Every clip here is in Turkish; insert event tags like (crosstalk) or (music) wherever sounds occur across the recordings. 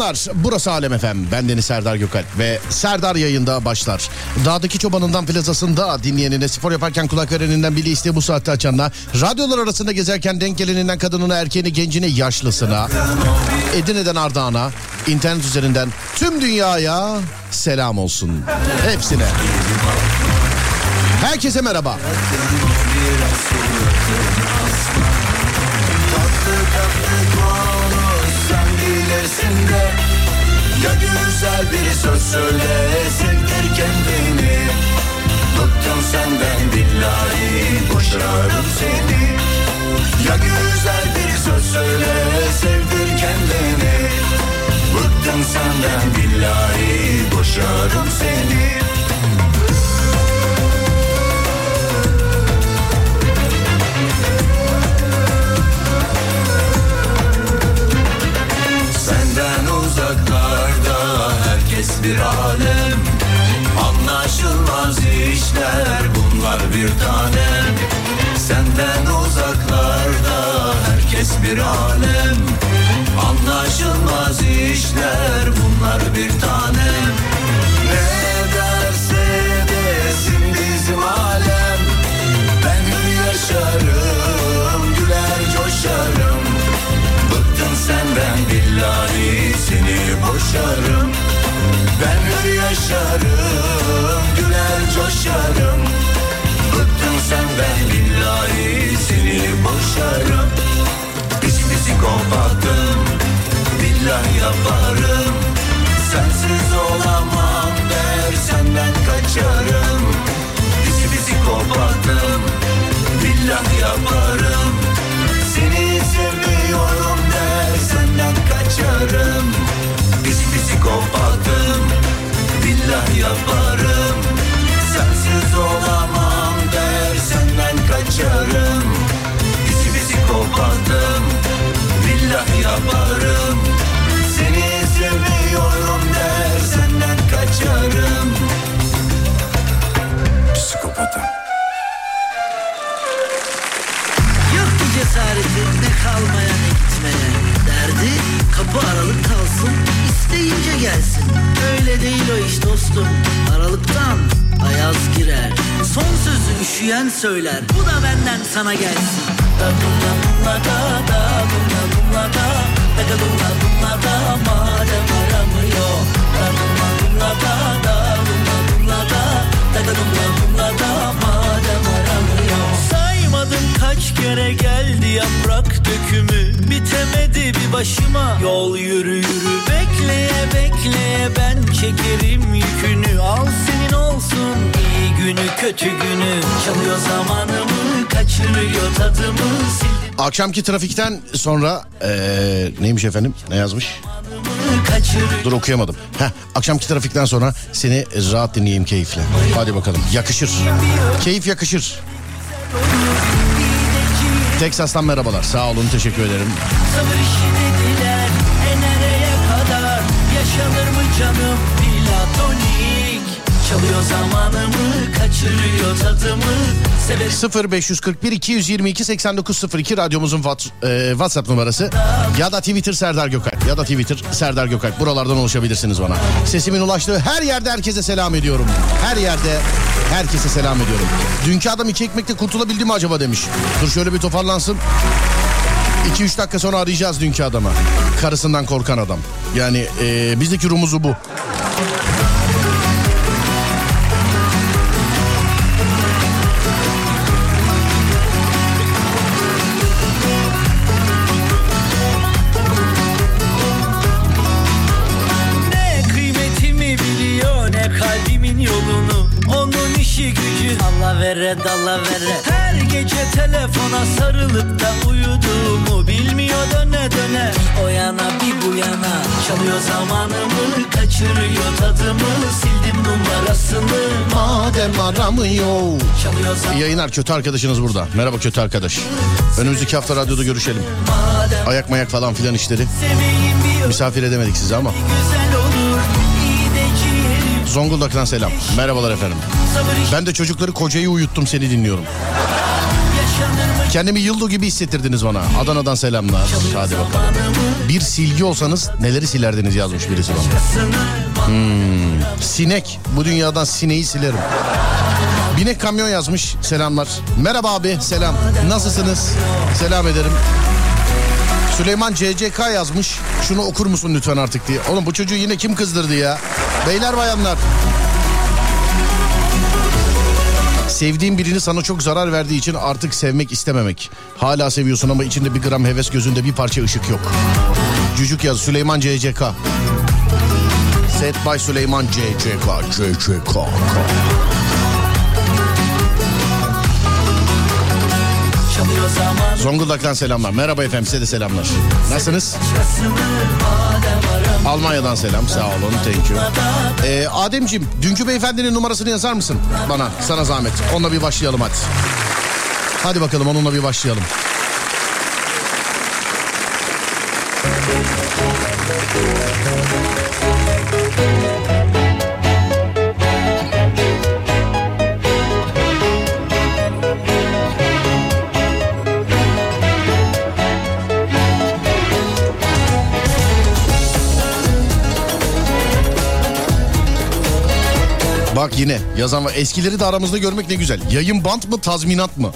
akşamlar. Burası Alem Efem. Ben Deniz Serdar Gökalp ve Serdar yayında başlar. Dağdaki çobanından plazasında dinleyenine, spor yaparken kulak vereninden bile isteği bu saatte açanına, radyolar arasında gezerken denk geleninden kadınına, erkeğini, gencini, yaşlısına, Edirne'den Ardahan'a, internet üzerinden tüm dünyaya selam olsun. Hepsine. Herkese merhaba. Bilirsin de Ya güzel bir söz söyle Sevdir kendini. Bıktım senden billahi Boşarım seni. Ya güzel bir söz söyle Sevdir kendini. Bıktım senden billahi Boşarım seni uzaklarda herkes bir alem. Anlaşılmaz işler bunlar bir tanem Senden uzaklarda herkes bir alem. Anlaşılmaz işler bunlar bir tanem Ne derse desin bizim alem. Ben yaşarım boşarım Ben hür yaşarım güler coşarım. Bıktım senden billahi seni boşarım. Pis pisi kompaktım billah yaparım. Sensiz pisi kompaktım billah yaparım. Seni seviyorum der senden kaçarım. Psikopatım. Yok cesareti ne kalmaya ne gitmeye. Derdi kapı aralık kalsın isteyince gelsin. Öyle değil o iş dostum. Aralıktan ayaz girer Son sözü üşüyen söyler. Bu da benden sana gelsin. Da dumla dumla da da dumla dumla da. Da da dumla dumla da madem Da dumla dumla da da dumla dumla da. Da da dumla dumla da madem Saymadım kaç kere geldi yaprak dökümü. Bitemedi bir başıma. Yol yürü yürü. Bekleye bekleye ben çekerim yükünü. Al senin olsun günü kötü günü Çalıyor zamanımı kaçırıyor tadımı Sildim Akşamki trafikten sonra eee, neymiş efendim? Ne yazmış? Dur okuyamadım. Heh, akşamki trafikten sonra seni rahat dinleyeyim keyifle. Hadi bakalım yakışır. Keyif yakışır. Texas'tan merhabalar. Sağ olun teşekkür ederim. Sabır işi dediler e nereye kadar Yaşanır mı canım Çalıyor zamanımı kaçırıyor tadımı Severim 0541 222 8902 radyomuzun e, WhatsApp numarası ya da Twitter Serdar Gökalp ya da Twitter Serdar Gökalp buralardan ulaşabilirsiniz bana. Sesimin ulaştığı her yerde herkese selam ediyorum. Her yerde herkese selam ediyorum. Dünkü adam iki ekmekte kurtulabildi mi acaba demiş. Dur şöyle bir toparlansın. 2-3 dakika sonra arayacağız dünkü adama. Karısından korkan adam. Yani e, bizdeki rumuzu bu. Telefona sarılıp da uyuduğumu Bilmiyor döne döne O yana bir bu yana Çalıyor zamanımı kaçırıyor tadımı Sildim numarasını Madem aramıyor. Çalıyor Yayınlar kötü arkadaşınız burada. Merhaba kötü arkadaş. Önümüzdeki hafta radyoda görüşelim. Madem Ayak mayak falan filan işleri. Misafir edemedik sizi ama. Zonguldak'tan selam. Merhabalar efendim. Ben de çocukları kocayı uyuttum seni dinliyorum. Kendimi Yıldo gibi hissettirdiniz bana. Adana'dan selamlar. Hadi bakalım. Bir silgi olsanız neleri silerdiniz yazmış birisi bana. Sını Sinek. Bu dünyadan sineği silerim. Binek kamyon yazmış. Selamlar. Merhaba abi. Selam. Nasılsınız? Selam ederim. Süleyman CCK yazmış. Şunu okur musun lütfen artık diye. Oğlum bu çocuğu yine kim kızdırdı ya? Beyler bayanlar. Sevdiğin birini sana çok zarar verdiği için artık sevmek istememek. Hala seviyorsun ama içinde bir gram heves gözünde bir parça ışık yok. Cücük yaz Süleyman CCK. Set by Süleyman CCK. CCK. Zonguldak'tan selamlar. Merhaba efendim size de selamlar. Nasılsınız? Almanya'dan selam. Sağ olun. Thank you. Ee, Ademciğim dünkü beyefendinin numarasını yazar mısın bana? Sana zahmet. Onunla bir başlayalım hadi. Hadi bakalım onunla bir başlayalım. Bak yine yazan var. Eskileri de aramızda görmek ne güzel. Yayın bant mı tazminat mı?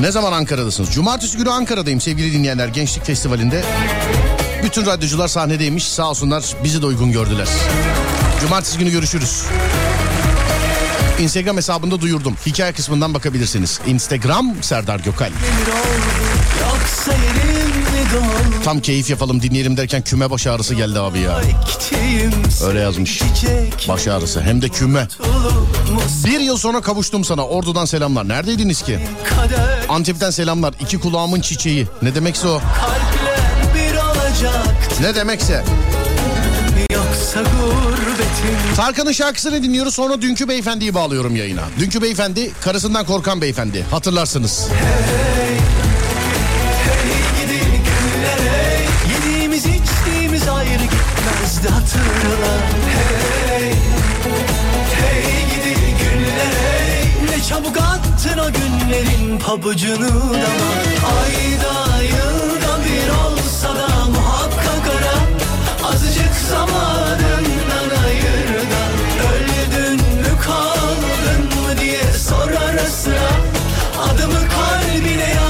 Ne zaman Ankara'dasınız? Cumartesi günü Ankara'dayım sevgili dinleyenler. Gençlik Festivali'nde. Bütün radyocular sahnedeymiş. Sağ olsunlar bizi de uygun gördüler. Cumartesi günü görüşürüz. Instagram hesabında duyurdum. Hikaye kısmından bakabilirsiniz. Instagram Serdar Gökal. Tam keyif yapalım dinleyelim derken küme baş ağrısı geldi abi ya. Öyle yazmış. Baş ağrısı hem de küme. Bir yıl sonra kavuştum sana. Ordu'dan selamlar. Neredeydiniz ki? Antep'ten selamlar. İki kulağımın çiçeği. Ne demekse o. Ne demekse. Tarkan'ın şarkısını dinliyoruz sonra dünkü beyefendiyi bağlıyorum yayına. Dünkü beyefendi karısından korkan beyefendi. Hatırlarsınız. gidi günlere Yediğimiz içtiğimiz ayrı gitmezdi hatırla Hey Hey gidi günlere Ne çabuk attın o günlerin pabucunu dama Ayda yılda bir olsa da muhakkak ara Azıcık zamanından sıra. Adımı kalbine yaz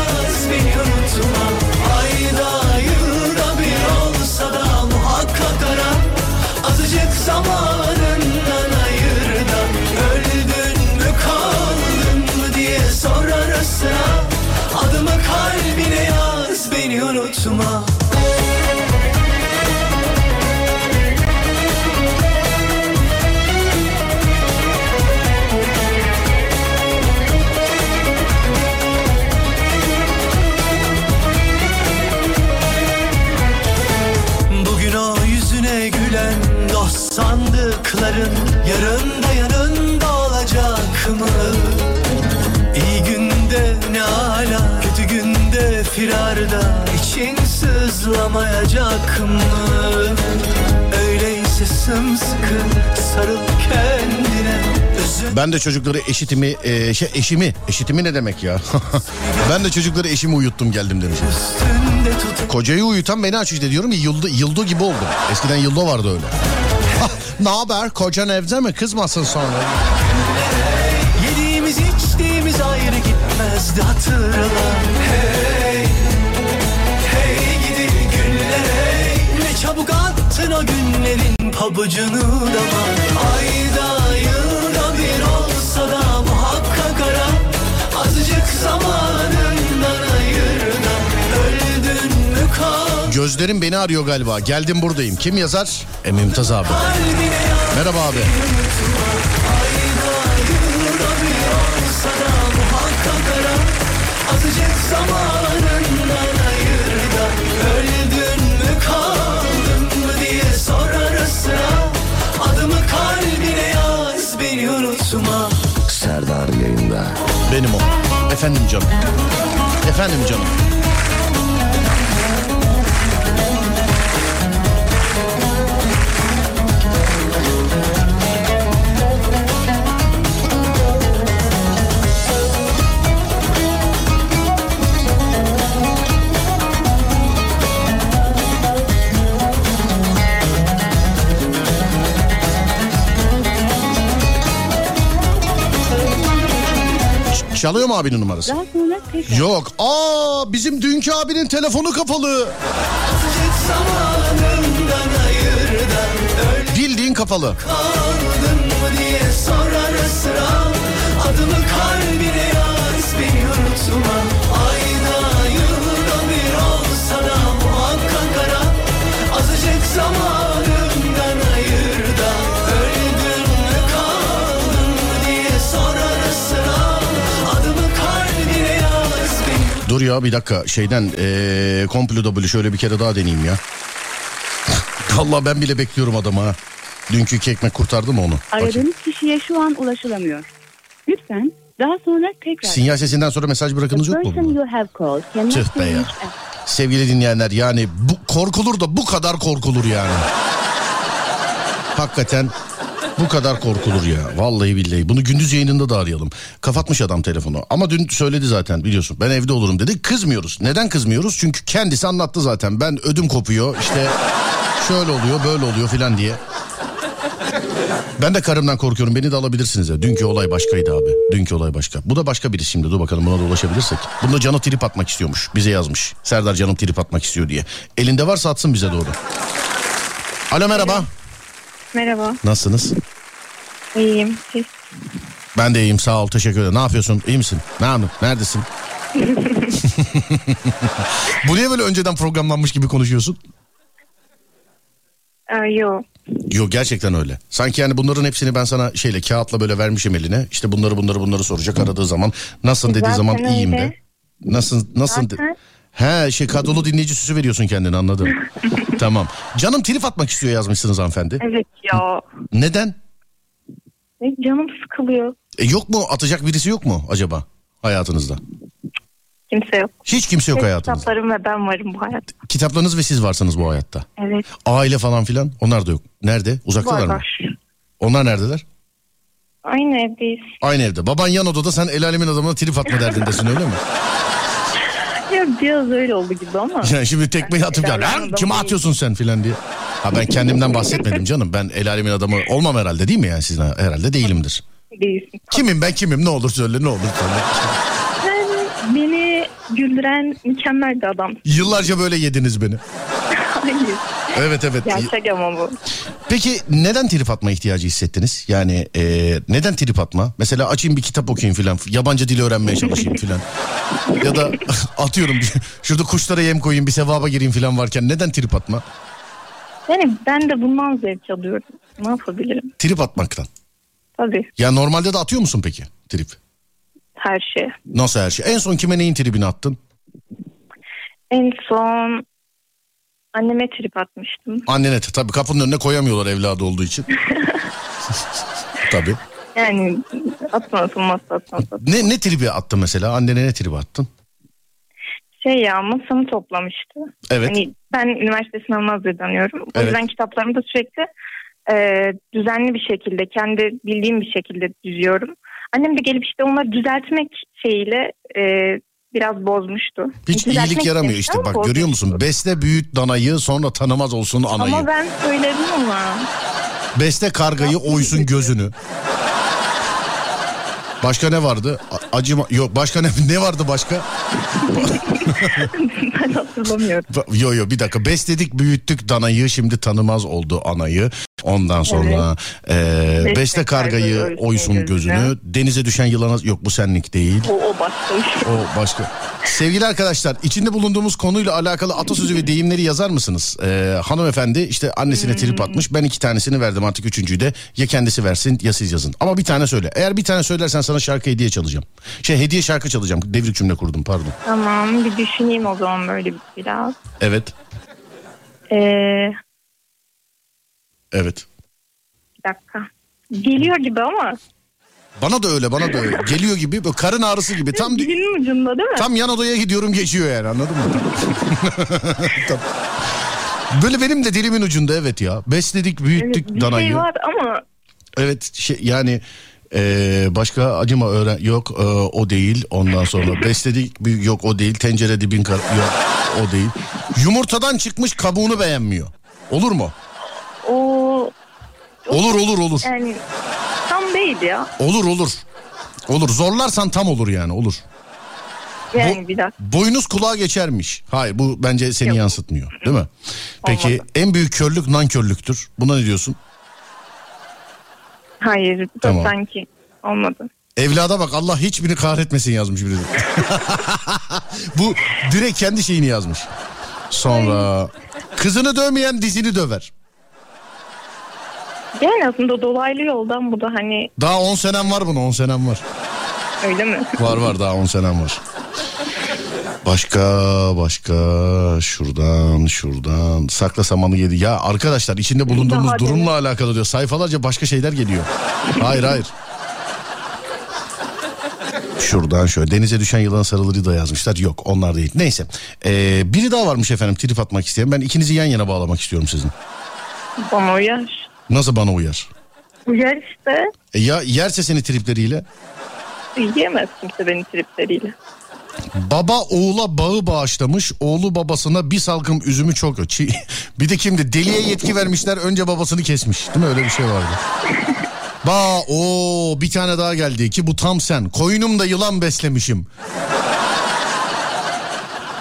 sandıkların Yarın da yanında olacak mı? İyi günde ne ala Kötü günde firarda için sızlamayacak mı? Öyleyse sımsıkı sarıl kendine Ben de çocukları eşitimi, e, şey eşimi, eşitimi ne demek ya? (laughs) ben de çocukları eşimi uyuttum geldim demiş. Kocayı uyutan beni aç işte diyorum ya yıldo, yıldo gibi oldum. Eskiden yıldo vardı öyle. (laughs) ne haber? Kocan evde mi? Kızmasın sonra. Yediğimiz içtiğimiz ayrı gitmezdi hatırla. Hey Hey gidi günler hey Ne çabuk attın o günlerin pabucunu dama Ayda yılda bir olsa da muhakkak ara. Azıcık zamanından ayır da Öldün mü kal Gözlerim beni arıyor galiba. Geldim buradayım. Kim yazar? E Mümtaz abi. Merhaba abi. Serdar yayında. Benim o. Efendim canım. Efendim canım. Çalıyor mu abinin numarası? Daha sonra tekrar Yok. Aa bizim dünkü abinin telefonu kapalı. Bildiğin kapalı. Kaldın Dur ya bir dakika şeyden ee, komplo W şöyle bir kere daha deneyeyim ya. (laughs) Allah ben bile bekliyorum adamı ha. Dünkü iki ekmek kurtardı mı onu? Bakayım. aradığınız kişiye şu an ulaşılamıyor. Lütfen daha sonra tekrar. Sinyal sesinden sonra mesaj bırakınız yok mu? Tüh be ya. Sevgili dinleyenler yani bu korkulur da bu kadar korkulur yani. Hakikaten bu kadar korkulur ya. Vallahi billahi. Bunu gündüz yayınında da arayalım. Kapatmış adam telefonu. Ama dün söyledi zaten biliyorsun. Ben evde olurum dedi. Kızmıyoruz. Neden kızmıyoruz? Çünkü kendisi anlattı zaten. Ben ödüm kopuyor. İşte şöyle oluyor böyle oluyor filan diye. Ben de karımdan korkuyorum. Beni de alabilirsiniz ya. Dünkü olay başkaydı abi. Dünkü olay başka. Bu da başka biri şimdi. Dur bakalım buna da ulaşabilirsek. Bunda canı trip atmak istiyormuş. Bize yazmış. Serdar canım trip atmak istiyor diye. Elinde varsa atsın bize doğru. Alo merhaba. Merhaba, Nasılsınız? iyiyim. Siz? Ben de iyiyim sağ ol teşekkür ederim. Ne yapıyorsun? İyi misin? Ne yapıyorsun? Neredesin? (laughs) Bu niye böyle önceden programlanmış gibi konuşuyorsun? Aa, yo, Yok gerçekten öyle. Sanki yani bunların hepsini ben sana şeyle kağıtla böyle vermişim eline. İşte bunları bunları bunları soracak aradığı zaman. Nasılsın dediği Zaten zaman iyiyim de. Nasıl nasıl de- Zaten. He şey kadrolu dinleyici süsü veriyorsun kendine anladım. (laughs) tamam. Canım trip atmak istiyor yazmışsınız hanımefendi. evet ya. Neden? E, Canım sıkılıyor. E, yok mu atacak birisi yok mu acaba hayatınızda? Kimse yok. Hiç kimse yok hayatınızda. kitaplarım ve ben varım bu hayatta. Kitaplarınız ve siz varsınız bu hayatta. Evet, Aile falan filan onlar da yok. Nerede? Uzaktalar mı? var. Onlar neredeler? Aynı evdeyiz. Aynı evde. Baban yan odada sen el alemin adamına trip atma derdindesin öyle mi? Ya biraz öyle oldu gibi ama. Yani şimdi tekmeyi atıp alemin Lan kime atıyorsun sen filan diye. Ha ben kendimden bahsetmedim canım. Ben el alemin adamı olmam herhalde değil mi yani sizin herhalde değilimdir. Değilsin. Kimim ben kimim ne olur söyle ne olur söyle. Yani beni güldüren mükemmel bir adam. Yıllarca böyle yediniz beni. Hayır. Evet evet. Gerçek ama bu. Peki neden trip atma ihtiyacı hissettiniz? Yani e, neden trip atma? Mesela açayım bir kitap okuyayım filan. Yabancı dili öğrenmeye çalışayım filan. ya da (laughs) atıyorum şurada kuşlara yem koyayım bir sevaba gireyim filan varken neden trip atma? Yani ben de bundan zevk alıyorum. Ne yapabilirim? Trip atmaktan. Tabii Ya normalde de atıyor musun peki trip? her şey. Nasıl her şey? En son kime neyin tribini attın? En son anneme trip atmıştım. Annene tabii kapının önüne koyamıyorlar evladı olduğu için. (laughs) tabii. Yani atma atılmaz atmaz. Ne, ne tribi attın mesela? Annene ne tribi attın? Şey ya masamı toplamıştı. Evet. Hani ben üniversite sınavına hazırlanıyorum. O Evet. yüzden kitaplarımı da sürekli e, düzenli bir şekilde kendi bildiğim bir şekilde düzüyorum. Annem de gelip işte onları düzeltmek şeyiyle e, biraz bozmuştu. Hiç Düzeltmek iyilik yaramıyor işte bak bozmuştu. görüyor musun? Besle büyüt danayı sonra tanımaz olsun anayı. Ama ben söyledim ama. Besle kargayı oysun gözünü. Başka ne vardı? A- acıma yok başka ne (laughs) ne vardı başka? (laughs) ben hatırlamıyorum. Yo yo bir dakika besledik büyüttük danayı şimdi tanımaz oldu anayı. Ondan sonra eee, Besle besle kargayı kargayı oysun oysun gözünü. gözünü. Denize düşen yılana yok bu senlik değil. O, o başka bir şey. O başka. Sevgili arkadaşlar içinde bulunduğumuz konuyla alakalı atasözü ve deyimleri yazar mısınız? Ee, hanımefendi işte annesine trip atmış. Ben iki tanesini verdim artık üçüncüyü de ya kendisi versin ya siz yazın. Ama bir tane söyle. Eğer bir tane söylersen sana şarkı hediye çalacağım. Şey hediye şarkı çalacağım. Devrik cümle kurdum pardon. Tamam bir düşüneyim o zaman böyle biraz. Evet. Ee, Evet. bir dakika. Geliyor gibi ama. Bana da öyle bana da öyle. Geliyor gibi böyle karın ağrısı gibi. Tam Dilinin ucunda değil mi? tam yan odaya gidiyorum geçiyor yani anladın mı? (laughs) Tamam. Böyle benim de dilimin ucunda evet ya. Besledik büyüttük Evet, bir danayı. şey var ama Evet şey yani eee, başka acıma öğren yok eee, o değil. Ondan sonra besledik büyük yok o değil. Tencere dibin kar yok o değil. Yumurtadan çıkmış kabuğunu beğenmiyor. Olur mu? O olur olur olur. Yani tam değil ya. olur olur. Olur. Zorlarsan tam olur yani olur. Yani bir dakika. boynuz kulağa geçermiş. Hayır bu bence seni Yok. yansıtmıyor değil mi? Peki Olmadı. en büyük körlük nankörlüktür. Buna ne diyorsun Hayır Tamam. sanki olmadı. Evlada bak Allah hiçbirini kahretmesin yazmış biri. (laughs) Bu direkt kendi şeyini yazmış. Sonra kızını dövmeyen dizini döver. Yani aslında dolaylı yoldan bu da hani Daha 10 senem var buna 10 senem var. öyle mi? Var var daha 10 senem var. Başka başka şuradan şuradan sakla samanı yedi. Ya arkadaşlar içinde bulunduğumuz durumla alakalı diyor. Sayfalarca başka şeyler geliyor. Hayır hayır. Şuradan şöyle denize düşen yılan sarılırı da yazmışlar. Yok onlar değil. Neyse. Ee, biri daha varmış efendim trip atmak isteyen. Ben ikinizi yan yana bağlamak istiyorum sizin. Bana uyar. Nasıl bana uyar? Uyar işte. E ya yerse seni tripleriyle? Yiyemez kimse beni tripleriyle. Baba oğula bağı bağışlamış. Oğlu babasına bir salkım üzümü çok (laughs) Bir de kimdi? Deliye yetki vermişler. Önce babasını kesmiş. Değil mi? Öyle bir şey vardı. (laughs) Ba o bir tane daha geldi ki bu tam sen. Koyunumda yılan beslemişim.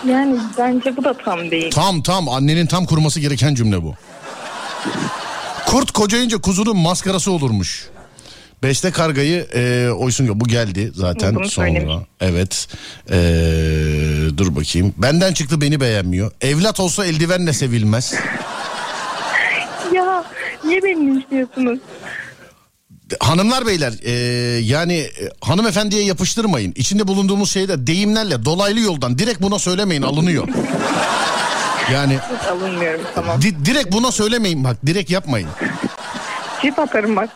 Yani bence bu da tam değil. Tam tam annenin tam kurması gereken cümle bu. Kurt kocayınca kuzunun maskarası olurmuş. Beşte kargayı e, oysun bu geldi zaten Bunu sonra. söylemiş. Evet. E, dur bakayım. Benden çıktı beni beğenmiyor. Evlat olsa eldivenle sevilmez. (laughs) Ya niye beni linçliyorsunuz? Hanımlar beyler e, yani e, hanımefendiye yapıştırmayın. İçinde bulunduğumuz şeyde deyimlerle dolaylı yoldan direkt buna söylemeyin alınıyor. (laughs) Yani Hiç alınmıyorum tamam. di- direkt buna söylemeyin bak direkt yapmayın. Çift atarım bak.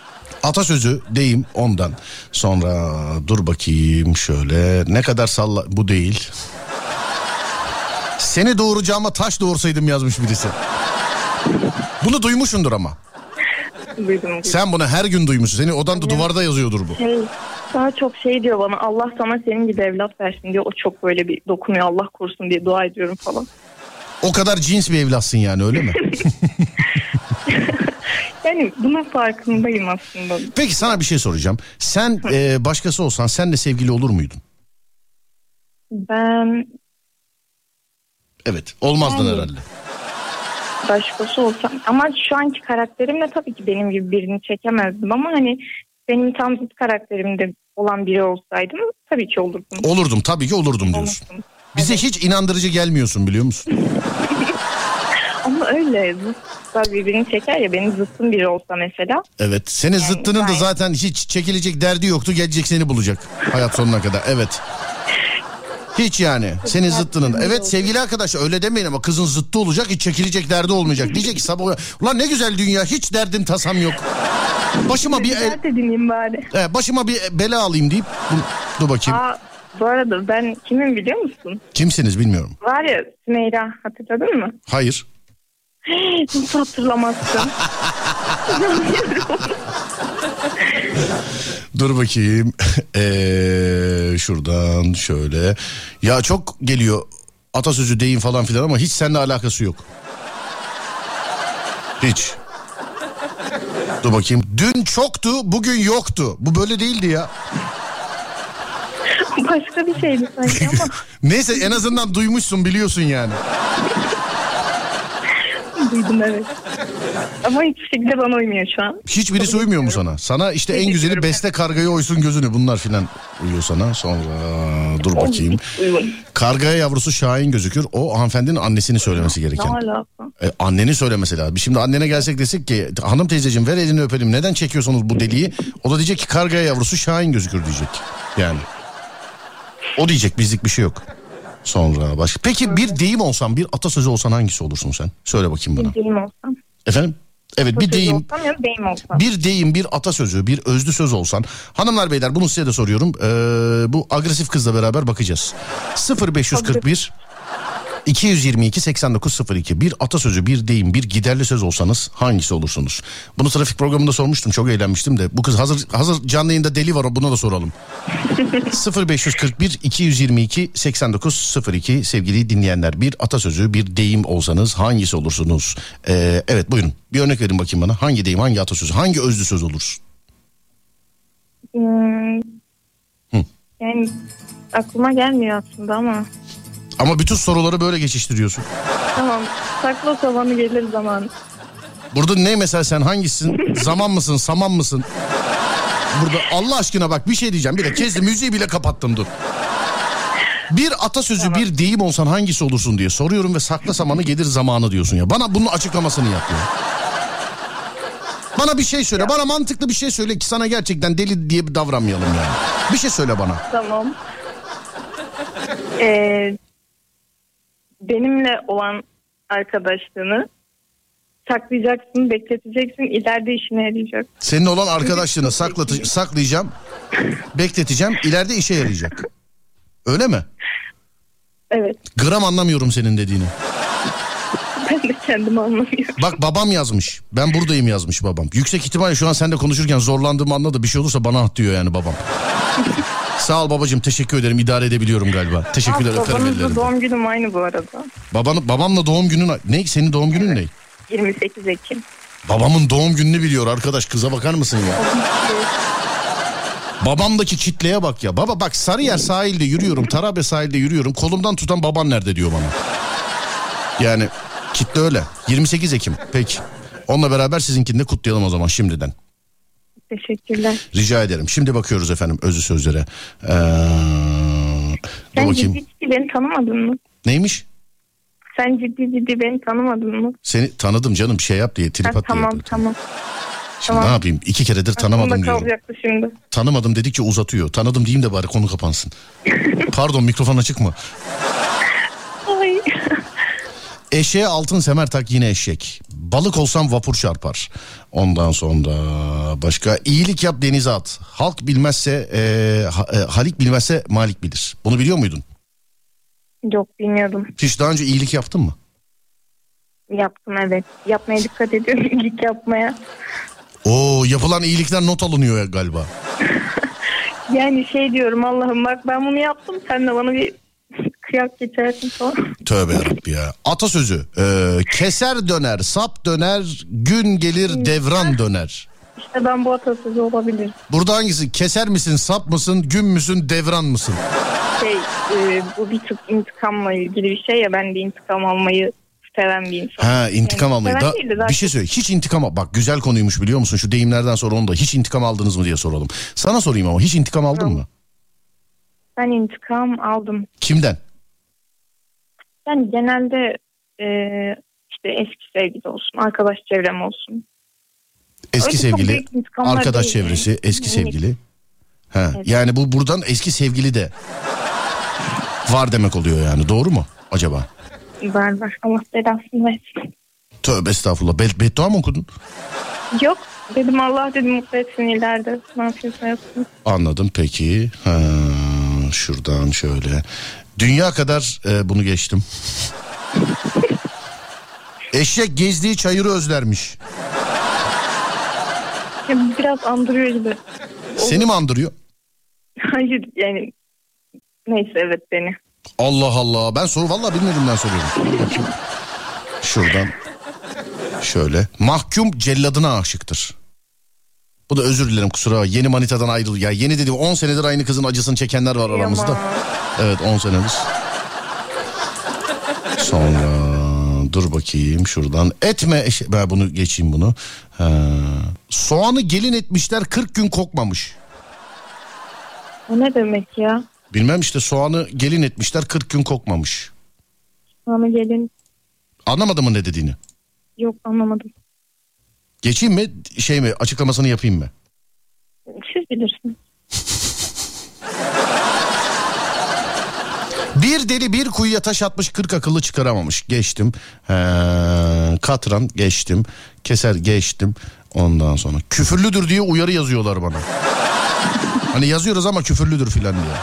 Atasözü deyim ondan. Sonra dur bakayım şöyle ne kadar salla bu değil. Seni doğuracağıma taş doğursaydım yazmış birisi. Bunu duymuşsundur ama. Duydum. duydum. Sen bunu her gün duymuşsun. Senin odanda duvarda yazıyordur bu. Şey, daha çok şey diyor bana Allah sana senin gibi evlat versin diyor. O çok böyle bir dokunuyor Allah korusun diye dua ediyorum falan. O kadar cins bir evlatsın yani öyle mi? (laughs) Yani bunun farkındayım aslında. Peki sana bir şey soracağım. Sen e, başkası olsan senle sevgili olur muydun? Ben Evet olmazdın Yani. herhalde. başkası olsam ama şu anki karakterimle tabii ki benim gibi birini çekemezdim ama hani benim tam zıt karakterimde olan biri olsaydım tabii ki olurdum. Olurdum tabii ki olurdum diyorsun. Olurdum. Bize hiç inandırıcı gelmiyorsun biliyor musun? (laughs) Ama öyle zıtlar birbirini çeker ya benim zıttım biri olsa mesela. Evet. Senin Yani zıttının da zaten hiç çekilecek derdi yoktu. Gelecek seni bulacak hayat sonuna kadar. Evet. Hiç yani. Senin zıttının. Evet sevgili arkadaş öyle demeyin ama kızın zıttı olacak hiç çekilecek derdi olmayacak. (laughs) Diyecek ki sabah ulan ne güzel dünya hiç derdim tasam yok. Başıma bir el, dinleyeyim bari. e, başıma bir bela alayım deyip dur, dur bakayım. Aa, bu arada ben kimim biliyor musun? Kimsiniz bilmiyorum. Var ya Sümeyra hatırladın mı? Hayır. Nasıl hatırlamazsın? Dur bakayım. (laughs) Ee, şuradan şöyle. Ya çok geliyor atasözü deyim falan filan ama hiç seninle alakası yok. Hiç. Dur bakayım. Dün çoktu, bugün yoktu. Bu böyle değildi ya. Başka bir şeydi sanki ama (laughs) Neyse en azından duymuşsun biliyorsun yani. Duydum evet. Ama hiçbir şekilde bana uymuyor şu an. Hiçbirisi uymuyor mu sana? Sana işte en güzeli beste kargayı oysun gözünü bunlar filan uyuyor sana. Sonra dur bakayım. Hiç. Kargaya yavrusu Şahin gözükür. O hanımefendinin annesini söylemesi Ne gereken. alaka? E, anneni söylemesi lazım. Şimdi annene gelsek desek ki hanım teyzeciğim ver elini öpelim. Neden çekiyorsunuz bu deliği? O da diyecek ki kargaya yavrusu Şahin gözükür diyecek. Yani. O diyecek bizlik bir şey yok. Sonra başka. Peki bir deyim olsan bir atasözü olsan hangisi olursun sen? Söyle bakayım bana. Bir deyim olsam. Efendim? Evet bir deyim. olsam ya da deyim olsam. Bir deyim, bir atasözü, bir özlü söz olsan. Hanımlar beyler bunu size de soruyorum. Ee, bu agresif kızla beraber bakacağız. 0541 222 8902 bir atasözü, bir deyim, bir giderli söz olsanız hangisi olursunuz? Bunu trafik programında sormuştum. Çok eğlenmiştim de. Bu kız hazır hazır canlı yayında deli var. Buna da soralım. 0541 222 8902 sevgili dinleyenler. Bir atasözü, bir deyim olsanız hangisi olursunuz? Ee, evet buyurun. Bir örnek verin bakayım bana. Hangi deyim, hangi atasözü, hangi özlü söz olursun? Hmm, Hı. yani aklıma gelmiyor aslında ama. Ama bütün soruları böyle geçiştiriyorsun. Tamam. Sakla savanı gelir zaman. Burada ne mesela sen hangisisin? Zaman mısın, saman mısın? Burada Allah aşkına bak bir şey diyeceğim. Bir de kezdi müziği bile kapattım dur. Bir atasözü bir deyim olsan hangisi olursun diye soruyorum ve sakla samanı gelir zamanı diyorsun ya. Bana bunun açıklamasını yap ya. Bana bir şey söyle. Bana mantıklı bir şey söyle ki sana gerçekten deli diye davranmayalım yani. Bir şey söyle bana. Tamam. Ee, benimle olan arkadaşlığını saklayacaksın, bekleteceksin, ileride işine yarayacak. Senin olan arkadaşlığını saklatı, saklayacağım, bekleteceğim, ileride işe yarayacak. Öyle mi? Evet, Gram anlamıyorum senin dediğini. ben de kendimi anlamıyorum. Bak babam yazmış. Ben buradayım yazmış babam. Yüksek ihtimalle şu an seninle konuşurken zorlandığımı anladı. Bir şey olursa bana at diyor yani babam. (laughs) Sağ ol babacığım teşekkür ederim. İdare edebiliyorum galiba. Teşekkürler öperim Babanızla ellerinden. doğum günüm aynı bu arada. Babanın, babamla doğum günün... Ne? Senin doğum günün ne? 28 Ekim. Babamın doğum gününü biliyor arkadaş. Kıza bakar mısın ya? Babamdaki kitleye bak ya. Baba bak Sarıyer sahilde yürüyorum. Tarabya sahilde yürüyorum. Kolumdan tutan baban nerede diyor bana. Yani kitle öyle. 28 Ekim. Peki. Onunla beraber sizinkini de kutlayalım o zaman şimdiden. Teşekkürler. Rica ederim. Şimdi bakıyoruz efendim özlü sözlere. Ee, Sen bakayım. ciddi ciddi beni tanımadın mı? Neymiş? Sen ciddi ciddi beni tanımadın mı? Seni tanıdım canım şey yap diye trip Ha, at diye. tamam tamam. Şimdi tamam. ne yapayım? İki keredir tanımadım Aklımda diyorum. şimdi. Tanımadım dedikçe uzatıyor. Tanıdım diyeyim de bari konu kapansın. (laughs) Pardon mikrofon açık mı? Eşeğe altın semer tak yine eşek. Balık olsam vapur çarpar. Ondan sonra başka iyilik yap denize at. Halk bilmezse e, ha- e, Halik bilmezse Malik bilir. Bunu biliyor muydun? Yok bilmiyordum. Hiç daha önce iyilik yaptın mı? Yaptım evet. Yapmaya dikkat ediyorum. (laughs) İyilik yapmaya. Oo yapılan iyilikler not alınıyor galiba. (laughs) Yani şey diyorum Allah'ım bak ben bunu yaptım. Sen de bana bir (laughs) kıyak geçersin falan. Tövbe yarabbi ya. Atasözü. e, keser döner, sap döner, gün gelir devran döner. İşte ben bu atasözü olabilir. Burada hangisi? Keser misin, sap mısın, gün müsün, devran mısın? Şey e, bu bir tık intikamla ilgili bir şey ya ben de intikam almayı seven bir insan. Ha intikam Yani almayı. Da, bir şey söyle. Hiç intikam al- Bak güzel konuymuş biliyor musun? Şu deyimlerden sonra onu da hiç intikam aldınız mı diye soralım. Sana sorayım ama hiç intikam aldın mı? Ben intikam aldım. Kimden? Yani genelde e, işte eski sevgili olsun, arkadaş çevrem olsun. Eski Öyle sevgili, arkadaş değil çevresi, eski sevgili. Ha, Evet. yani bu buradan eski sevgili de var demek oluyor yani. Doğru mu acaba? Var var. Allah belasını versin. Tövbe estağfurullah. Be beddua mı okudun? Yok dedim Allah dedim mutlu etsin ileride. Ne yapıyorsa yapsın. Anladım peki. Ha, şuradan şöyle. Dünya kadar e, bunu geçtim. Eşek gezdiği çayırı özlermiş. Ya biraz andırıyor gibi. Seni mi andırıyor? (laughs) Hayır yani neyse evet beni. Allah Allah. Ben soru vallahi bilmediğimden soruyorum. Şuradan. Şöyle. Mahkum celladına aşıktır. Bu da özür dilerim kusura. Yeni manitadan ayrıl. Ya yeni dedi 10 senedir aynı kızın acısını çekenler var aramızda. Evet 10 senedir. Sonra dur bakayım şuradan. Etme eş- ben bunu geçeyim bunu. Ha. Soğanı gelin etmişler 40 gün kokmamış. O ne demek ya? Bilmem işte soğanı gelin etmişler 40 gün kokmamış. Bana gelin. Anlamadın mı ne dediğini? Yok anlamadım. Geçeyim mi şey mi açıklamasını yapayım mı? Siz bilirsiniz. Bir deli bir kuyuya taş atmış 40 akıllı çıkaramamış. Geçtim. Ee, katran geçtim. Keser geçtim. Ondan sonra küfürlüdür diye uyarı yazıyorlar bana. Hani yazıyoruz ama küfürlüdür filan diye.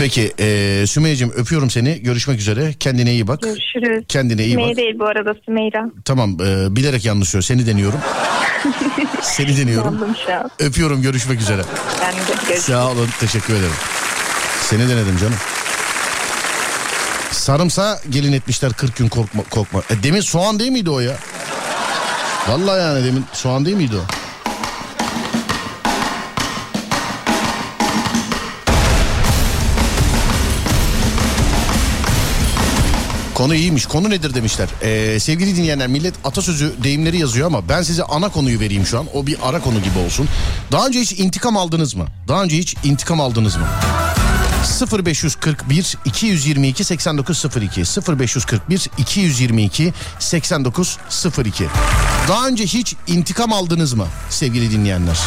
Peki ee, Sümeyye'cim öpüyorum seni. Görüşmek üzere. Kendine iyi bak. Görüşürüz. Kendine iyi bak. Sümeyye değil bu arada Sümeyra. Tamam ee, bilerek yanlış söylüyor. Seni deniyorum. (laughs) Seni deniyorum. Yandım şu an. Öpüyorum görüşmek üzere. Ben de görüşürüz. Sağ olun teşekkür ederim. Seni denedim canım. Sarımsa gelin etmişler 40 gün korkma, kokma. E, demin soğan değil miydi o ya? Vallahi yani demin soğan değil miydi o? Konu iyiymiş. Konu nedir demişler. Ee, sevgili dinleyenler millet atasözü deyimleri yazıyor ama ben size ana konuyu vereyim şu an. O bir ara konu gibi olsun. Daha önce hiç intikam aldınız mı? Daha önce hiç intikam aldınız mı? 0541 222 8902 0541 222 8902 Daha önce hiç intikam aldınız mı sevgili dinleyenler?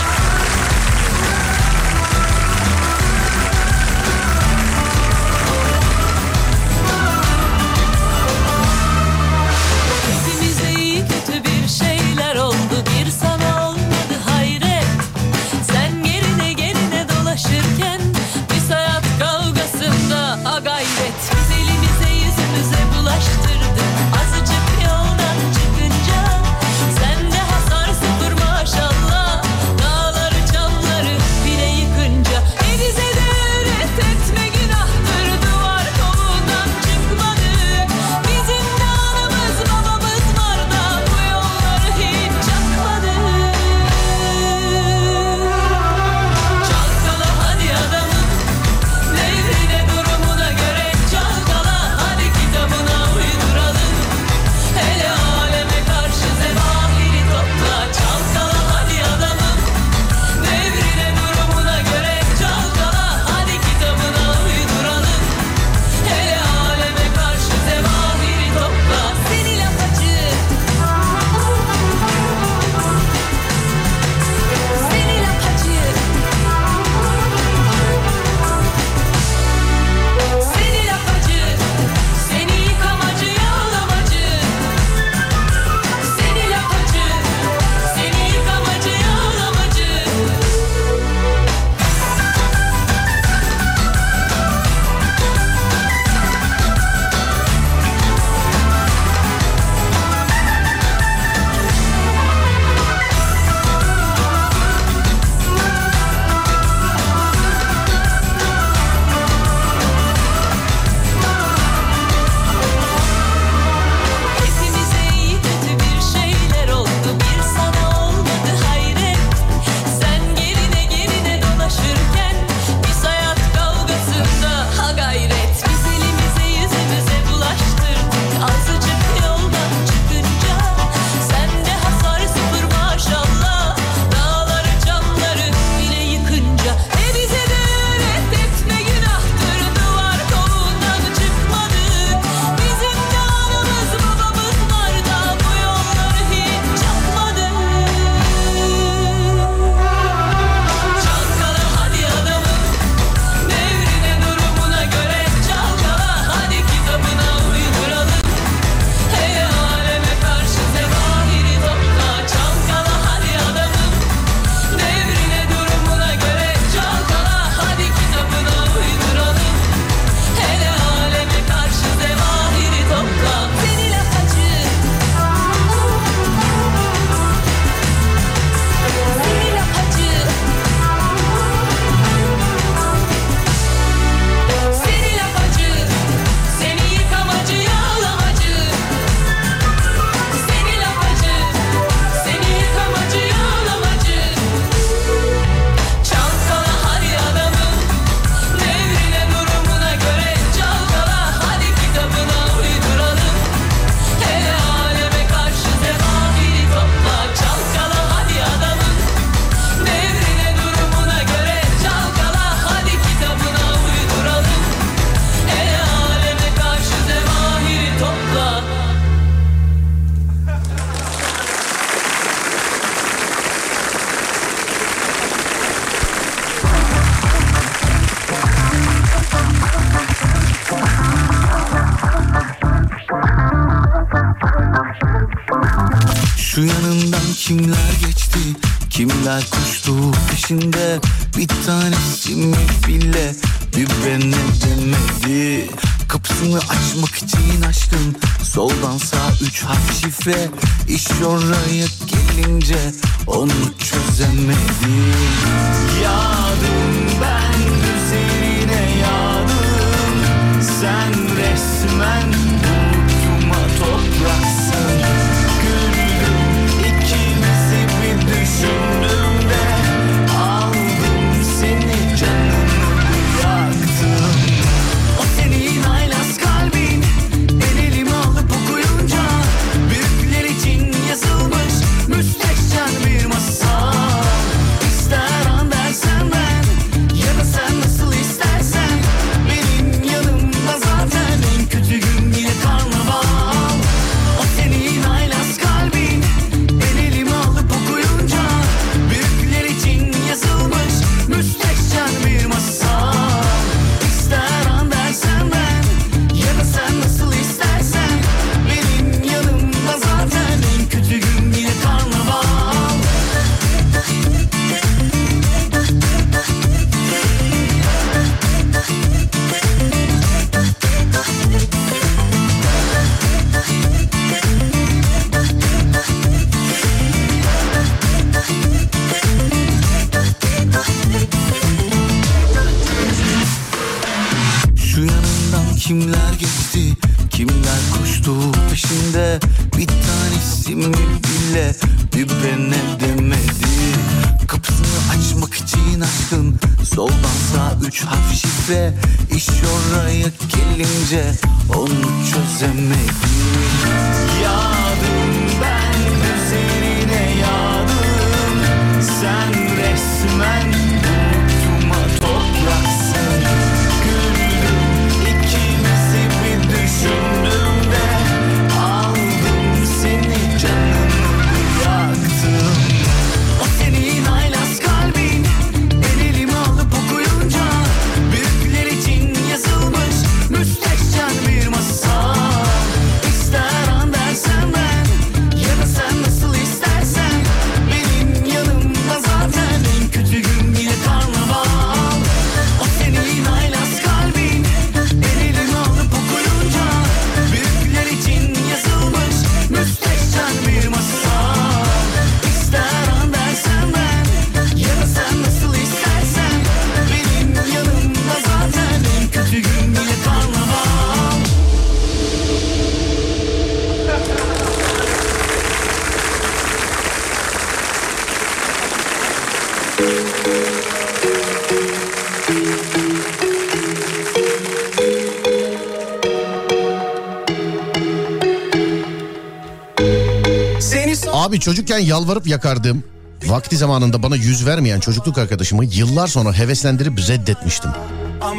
Abi çocukken yalvarıp yakardığım, vakti zamanında bana yüz vermeyen çocukluk arkadaşımı yıllar sonra heveslendirip reddetmiştim.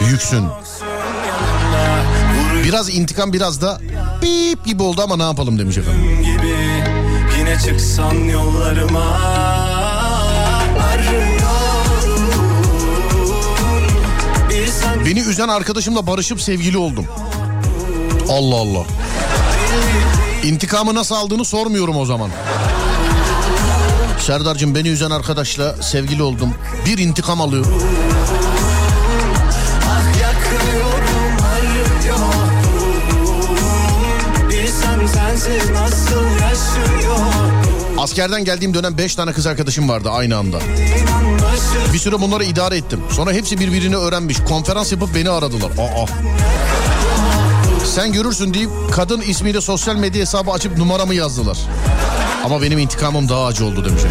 Büyüksün. Biraz intikam biraz da bip gibi oldu ama ne yapalım demiş efendim. gibi Yine çıksan yollarıma Beni üzen arkadaşımla barışıp sevgili oldum. Allah Allah. İntikamı nasıl aldığını sormuyorum o zaman. Serdar'cığım beni üzen arkadaşla sevgili oldum. Bir intikam yaşıyorum Askerden geldiğim dönem 5 tane kız arkadaşım vardı aynı anda. Bir süre bunları idare ettim. Sonra hepsi birbirini öğrenmiş. Konferans yapıp beni aradılar. Aa. Sen görürsün deyip kadın ismiyle sosyal medya hesabı açıp numaramı yazdılar. Ama benim intikamım daha acı oldu demiş.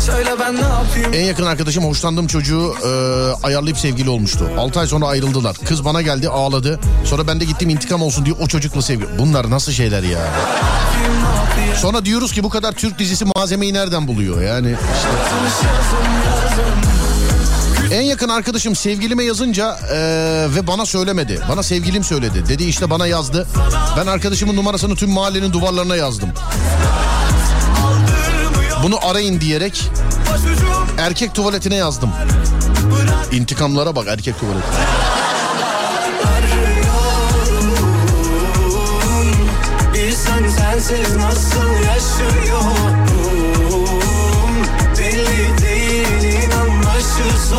Söyle ben ne yapayım En yakın arkadaşım hoşlandığım çocuğu e, ayarlayıp sevgili olmuştu. 6 ay sonra ayrıldılar. Kız bana geldi ağladı. Sonra ben de gittim intikam olsun diye o çocukla sevgili. Bunlar nasıl şeyler ya? Sonra diyoruz ki bu kadar Türk dizisi malzemeyi nereden buluyor? Yani işte. En yakın arkadaşım sevgilime yazınca e, ve bana söylemedi. Bana sevgilim söyledi. Dedi işte bana yazdı. Ben arkadaşımın numarasını tüm mahallenin duvarlarına yazdım. Bunu arayın diyerek erkek tuvaletine yazdım. İntikamlara bak erkek tuvaleti. Sensiz nasıl yaşıyorum Belli değil inan başı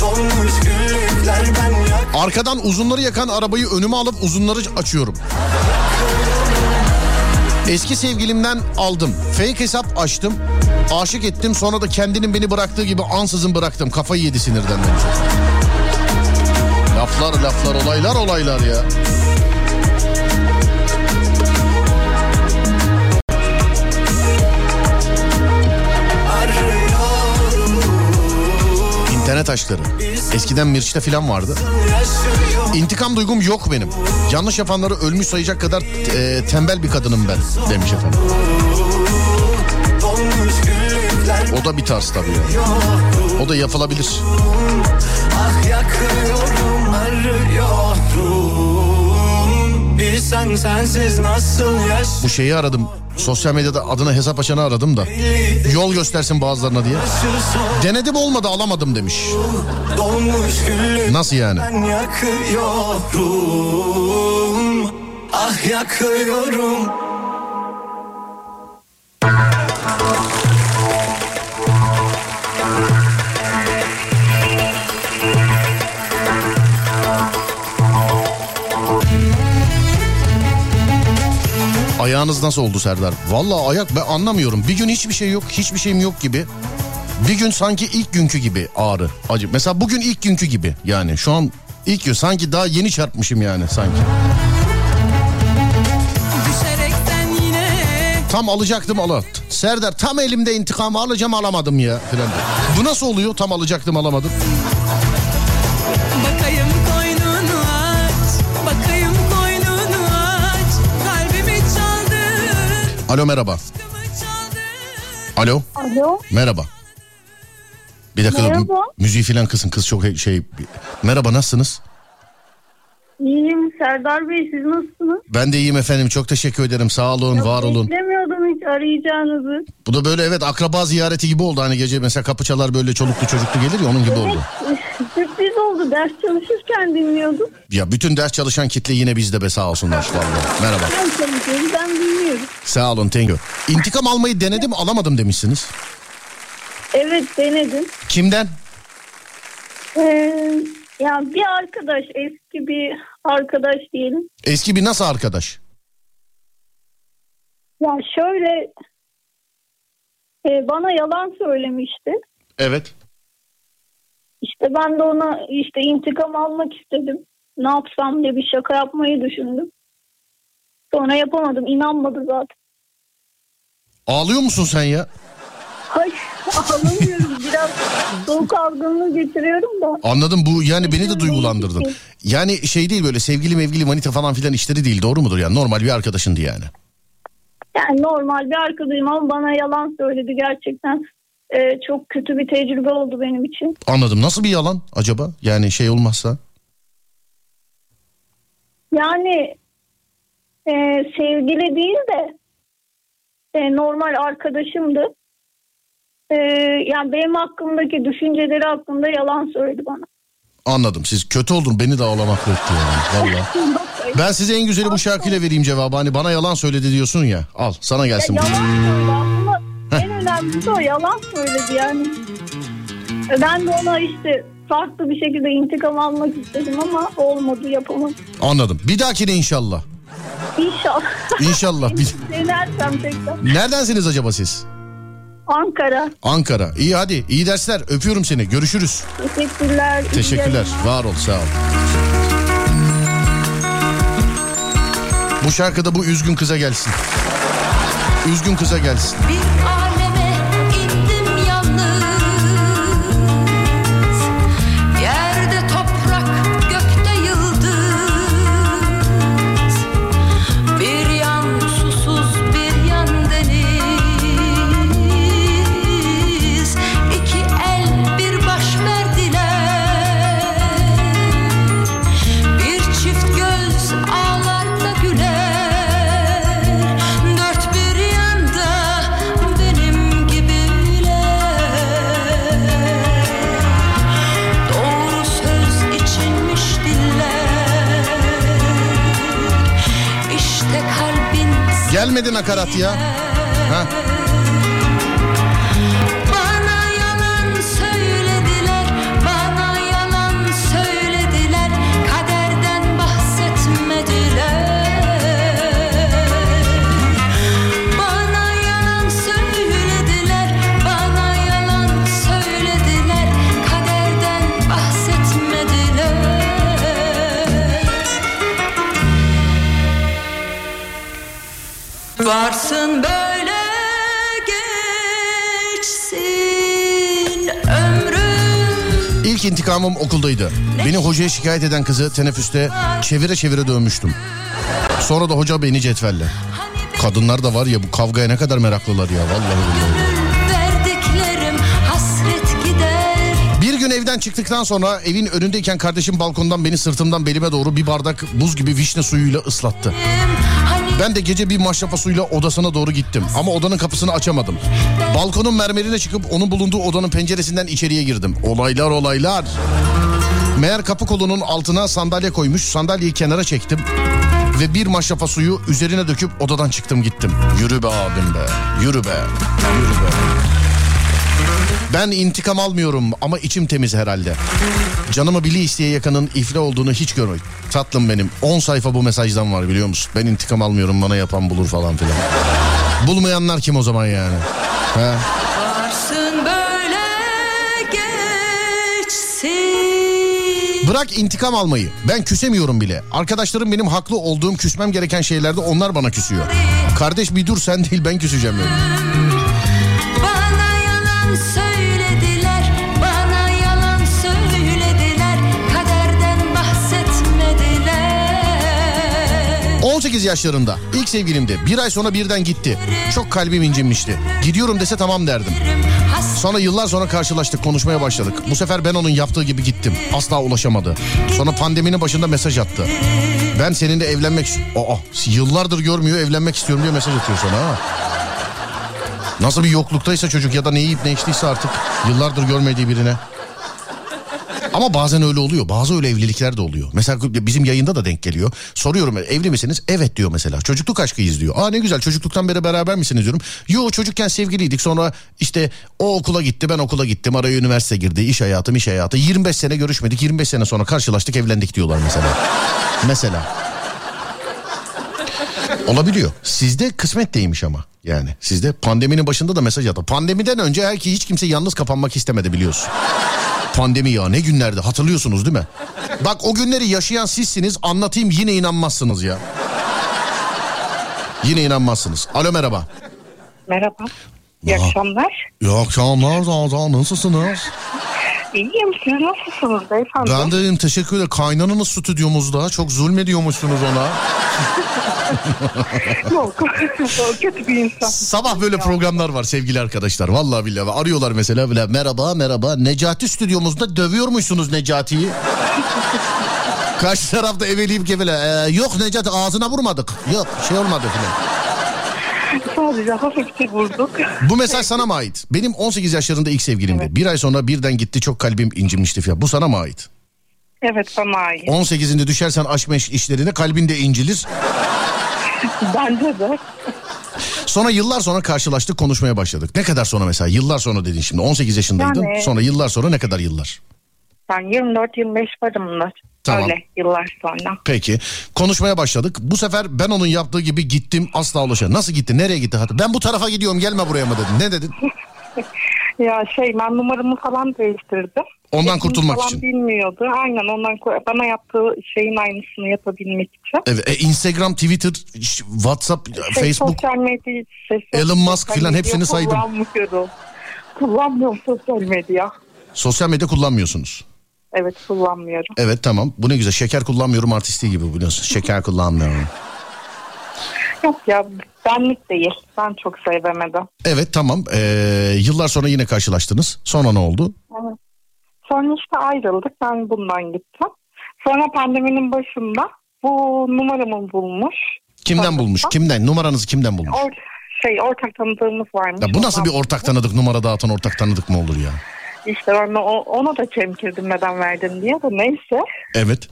Donmuş güllükler ben yak Arkadan uzunları yakan arabayı önüme alıp uzunları açıyorum. Eski sevgilimden aldım. Fake hesap açtım. Aşık ettim sonra da kendinin beni bıraktığı gibi ansızın bıraktım. Kafayı yedi sinirden demiş. Laflar laflar olaylar olaylar ya. İnternet aşkları. Eskiden Mirç'te falan vardı. İntikam duygum yok benim. Yanlış yapanları ölmüş sayacak kadar e, tembel bir kadınım ben demiş efendim. O da bir tarz tabii yani. O da yapılabilir. Ah yakıyorum arıyorum Bilsen sensiz nasıl Bu şeyi aradım. Sosyal medyada adına hesap açanı aradım da. Yol göstersin bazılarına diye. Denedim olmadı alamadım demiş. Nasıl yani? Ah yakıyorum Ayağınız nasıl oldu Serdar? Vallahi ayak ben anlamıyorum. Bir gün hiçbir şey yok, hiçbir şeyim yok gibi. Bir gün sanki ilk günkü gibi ağrı, acı. Mesela bugün ilk günkü gibi yani. Şu an ilk gün sanki daha yeni çarpmışım yani sanki. Tam alacaktım alat. Serdar tam elimde intikamı alacağım alamadım ya filan. Bu nasıl oluyor? Tam alacaktım alamadım. Alo merhaba. Alo Alo. merhaba. Bir dakika Merhaba. mü- müziği filan kısın kız çok şey. Merhaba nasılsınız? İyiyim Serdar Bey siz nasılsınız? Ben de iyiyim efendim çok teşekkür ederim sağ olun var olun. Beklemiyordum hiç arayacağınızı. Bu da böyle evet akraba ziyareti gibi oldu hani gece mesela kapı çalar böyle çoluklu çocuklu gelir ya onun gibi oldu. (laughs) Oldu ders çalışırken dinliyordum. Ya bütün ders çalışan kitle yine bizde be sağ olsunlar (laughs) vallahi. Merhaba. Ben çalışıyorum ben dinliyorum. Sağ olun thank you. İntikam almayı denedim alamadım demişsiniz. Evet denedim. Kimden? Ee, ya bir arkadaş eski bir arkadaş diyelim. Eski bir nasıl arkadaş? Ya şöyle e, bana yalan söylemişti. Evet. İşte ben de ona işte intikam almak istedim. Ne yapsam diye bir şaka yapmayı düşündüm. Sonra yapamadım. inanmadı zaten. Ağlıyor musun sen ya? Hayır (laughs) ağlamıyorum. Biraz soğuk algınlığı geçiriyorum da. Anladım bu yani beni de duygulandırdın. Yani şey değil böyle sevgili mevgili manita falan filan işleri değil doğru mudur yani normal bir arkadaşındı yani. Yani normal bir arkadaşım ama bana yalan söyledi gerçekten. E, çok kötü bir tecrübe oldu benim için. Anladım nasıl bir yalan acaba yani şey olmazsa? Yani e, sevgili değil de e, normal arkadaşımdı. E, yani benim hakkımdaki düşünceleri hakkında yalan söyledi bana. Anladım siz kötü oldun beni de ağlamakla etti yani valla. (laughs) Ben size en güzeli bu şarkıyla vereyim cevabı hani bana yalan söyledi diyorsun ya al sana Ya gelsin bu. yalan önemlisi o yalan söyledi yani. E, Ben de ona işte farklı bir şekilde intikam almak istedim ama olmadı yapamadım. Anladım bir dahakine inşallah. İnşallah. İnşallah. Bir... (laughs) Denersem tekrar. Neredensiniz acaba siz? Ankara. Ankara. İyi hadi iyi dersler öpüyorum seni görüşürüz. Teşekkürler. Teşekkürler var ol sağ ol. Bu şarkıda bu üzgün kıza gelsin. Üzgün kıza gelsin. Bir Gelmedi nakarat ya. Varsın böyle geçsin ömrüm İlk intikamım okuldaydı. Beni hocaya şikayet eden kızı teneffüste çevire çevire dövmüştüm. Sonra da hoca beni cetvelle. Kadınlar da var ya bu kavgaya ne kadar meraklılar ya vallahi billahi. Bir gün evden çıktıktan sonra evin önündeyken kardeşim balkondan beni sırtımdan belime doğru bir bardak buz gibi vişne suyuyla ıslattı. Ben de gece bir maşrafa suyla odasına doğru gittim ama odanın kapısını açamadım. Balkonun mermerine çıkıp onun bulunduğu odanın penceresinden içeriye girdim. Olaylar olaylar. Meğer kapı kolunun altına sandalye koymuş. Sandalyeyi kenara çektim. Ve bir maşrafa suyu üzerine döküp odadan çıktım gittim. Yürü be abim be. Yürü be. Yürü be. Ben intikam almıyorum ama içim temiz herhalde. Canımı bili isteye yakanın ifle olduğunu hiç görmedim. Tatlım benim 10 sayfa bu mesajdan var biliyor musun? Ben intikam almıyorum bana yapan bulur falan filan. Bulmayanlar kim o zaman yani? He? Bırak intikam almayı. Ben küsemiyorum bile. Arkadaşlarım benim haklı olduğum küsmem gereken şeylerde onlar bana küsüyor. Kardeş bir dur sen değil ben küseceğim yani. 18 yaşlarında ilk sevgilimdi. Bir ay sonra birden gitti. Çok kalbim incinmişti. Gidiyorum dese tamam derdim. Sonra yıllar sonra karşılaştık konuşmaya başladık. Bu sefer ben onun yaptığı gibi gittim. Asla ulaşamadı. Sonra pandeminin başında mesaj attı. Ben seninle evlenmek... Aa, yıllardır görmüyor evlenmek istiyorum diye mesaj atıyor sana ha. Nasıl bir yokluktaysa çocuk ya da ne yiyip ne içtiyse artık yıllardır görmediği birine. Ama bazen öyle oluyor. Bazı öyle evlilikler de oluyor. Mesela bizim yayında da denk geliyor. Soruyorum evli misiniz? Evet diyor mesela. Çocukluk aşkıyız diyor. Aa ne güzel çocukluktan beri beraber misiniz diyorum. Yo çocukken sevgiliydik. Sonra işte o okula gitti ben okula gittim. Araya üniversite girdi. iş hayatım iş hayatı. 25 sene görüşmedik. 25 sene sonra karşılaştık evlendik diyorlar mesela. mesela. Olabiliyor. Sizde kısmet değilmiş ama. Yani sizde pandeminin başında da mesaj attı. Pandemiden önce her ki hiç kimse yalnız kapanmak istemedi biliyorsun. Pandemi ya ne günlerdi hatırlıyorsunuz değil mi? Bak o günleri yaşayan sizsiniz anlatayım yine inanmazsınız ya. Yine inanmazsınız. Alo merhaba. Merhaba. İyi Aa. akşamlar. İyi akşamlar Zaza nasılsınız? İyiyim. Siz nasılsınız beyefendi? Ben de iyiyim teşekkür ederim. Kaynananız stüdyomuzda çok zulmediyormuşsunuz ona. (laughs) Yok. Kötü bir insan. Sabah böyle programlar var sevgili arkadaşlar. Vallahi billahi arıyorlar mesela bile. Merhaba merhaba. Necati stüdyomuzda dövüyormuşsunuz Necati'yi. (laughs) Karşı tarafta eveleyip gevele. Ee, yok Necati ağzına vurmadık. Yok şey olmadı filan. Sadece hafifçe vurduk. Bu mesaj sana mı ait? Benim 18 yaşlarında ilk sevgilimdi. Bir ay sonra birden gitti çok kalbim incinmişti filan. Bu sana mı ait? Evet bana ait. 18'inde düşersen aşk meşk işlerine kalbin de incilir. (laughs) Bence de. Sonra yıllar sonra karşılaştık konuşmaya başladık. Ne kadar sonra mesela? Yıllar sonra dedin şimdi. 18 yaşındaydın. Yani- Sonra yıllar sonra ne kadar yıllar? Ben 24-25 varımdır. Tamam. Öyle yıllar sonra. Peki. Konuşmaya başladık. Bu sefer ben onun yaptığı gibi gittim asla ulaşamadım. Nasıl gitti? Nereye gitti? Hatta ben bu tarafa gidiyorum gelme buraya mı dedin? Ne dedin? (laughs) Ya şey ben numaramı falan değiştirdim. Ondan kurtulmak falan için. bilmiyordu. Aynen ondan bana yaptığı şeyin aynısını yapabilmek için. Evet, e, Instagram, Twitter, WhatsApp, Şey, Facebook. Sosyal medya, şey, Elon Musk filan hepsini saydım. Kullanmıyorum. Kullanmıyorum sosyal medya. Sosyal medya kullanmıyorsunuz. Evet kullanmıyorum. Evet tamam. Bu ne güzel. Şeker kullanmıyorum artistliği gibi biliyorsun. Şeker kullanmıyorum. Yok ya benlik değil. Ben çok sevemedim. Evet tamam. Ee, yıllar sonra yine karşılaştınız. Sonra ne oldu? Evet. Sonra işte ayrıldık. Ben bundan gittim. Sonra pandeminin başında bu numaramı bulmuş. Kimden Sonra- bulmuş? Kimden? Numaranızı kimden bulmuş? Or şey ortak tanıdığımız varmış. Ya bu nasıl bir ortak tanıdık numara dağıtan ortak tanıdık mı olur ya? İşte ben de o- ona da çemkirdim neden verdin diye de neyse. Evet.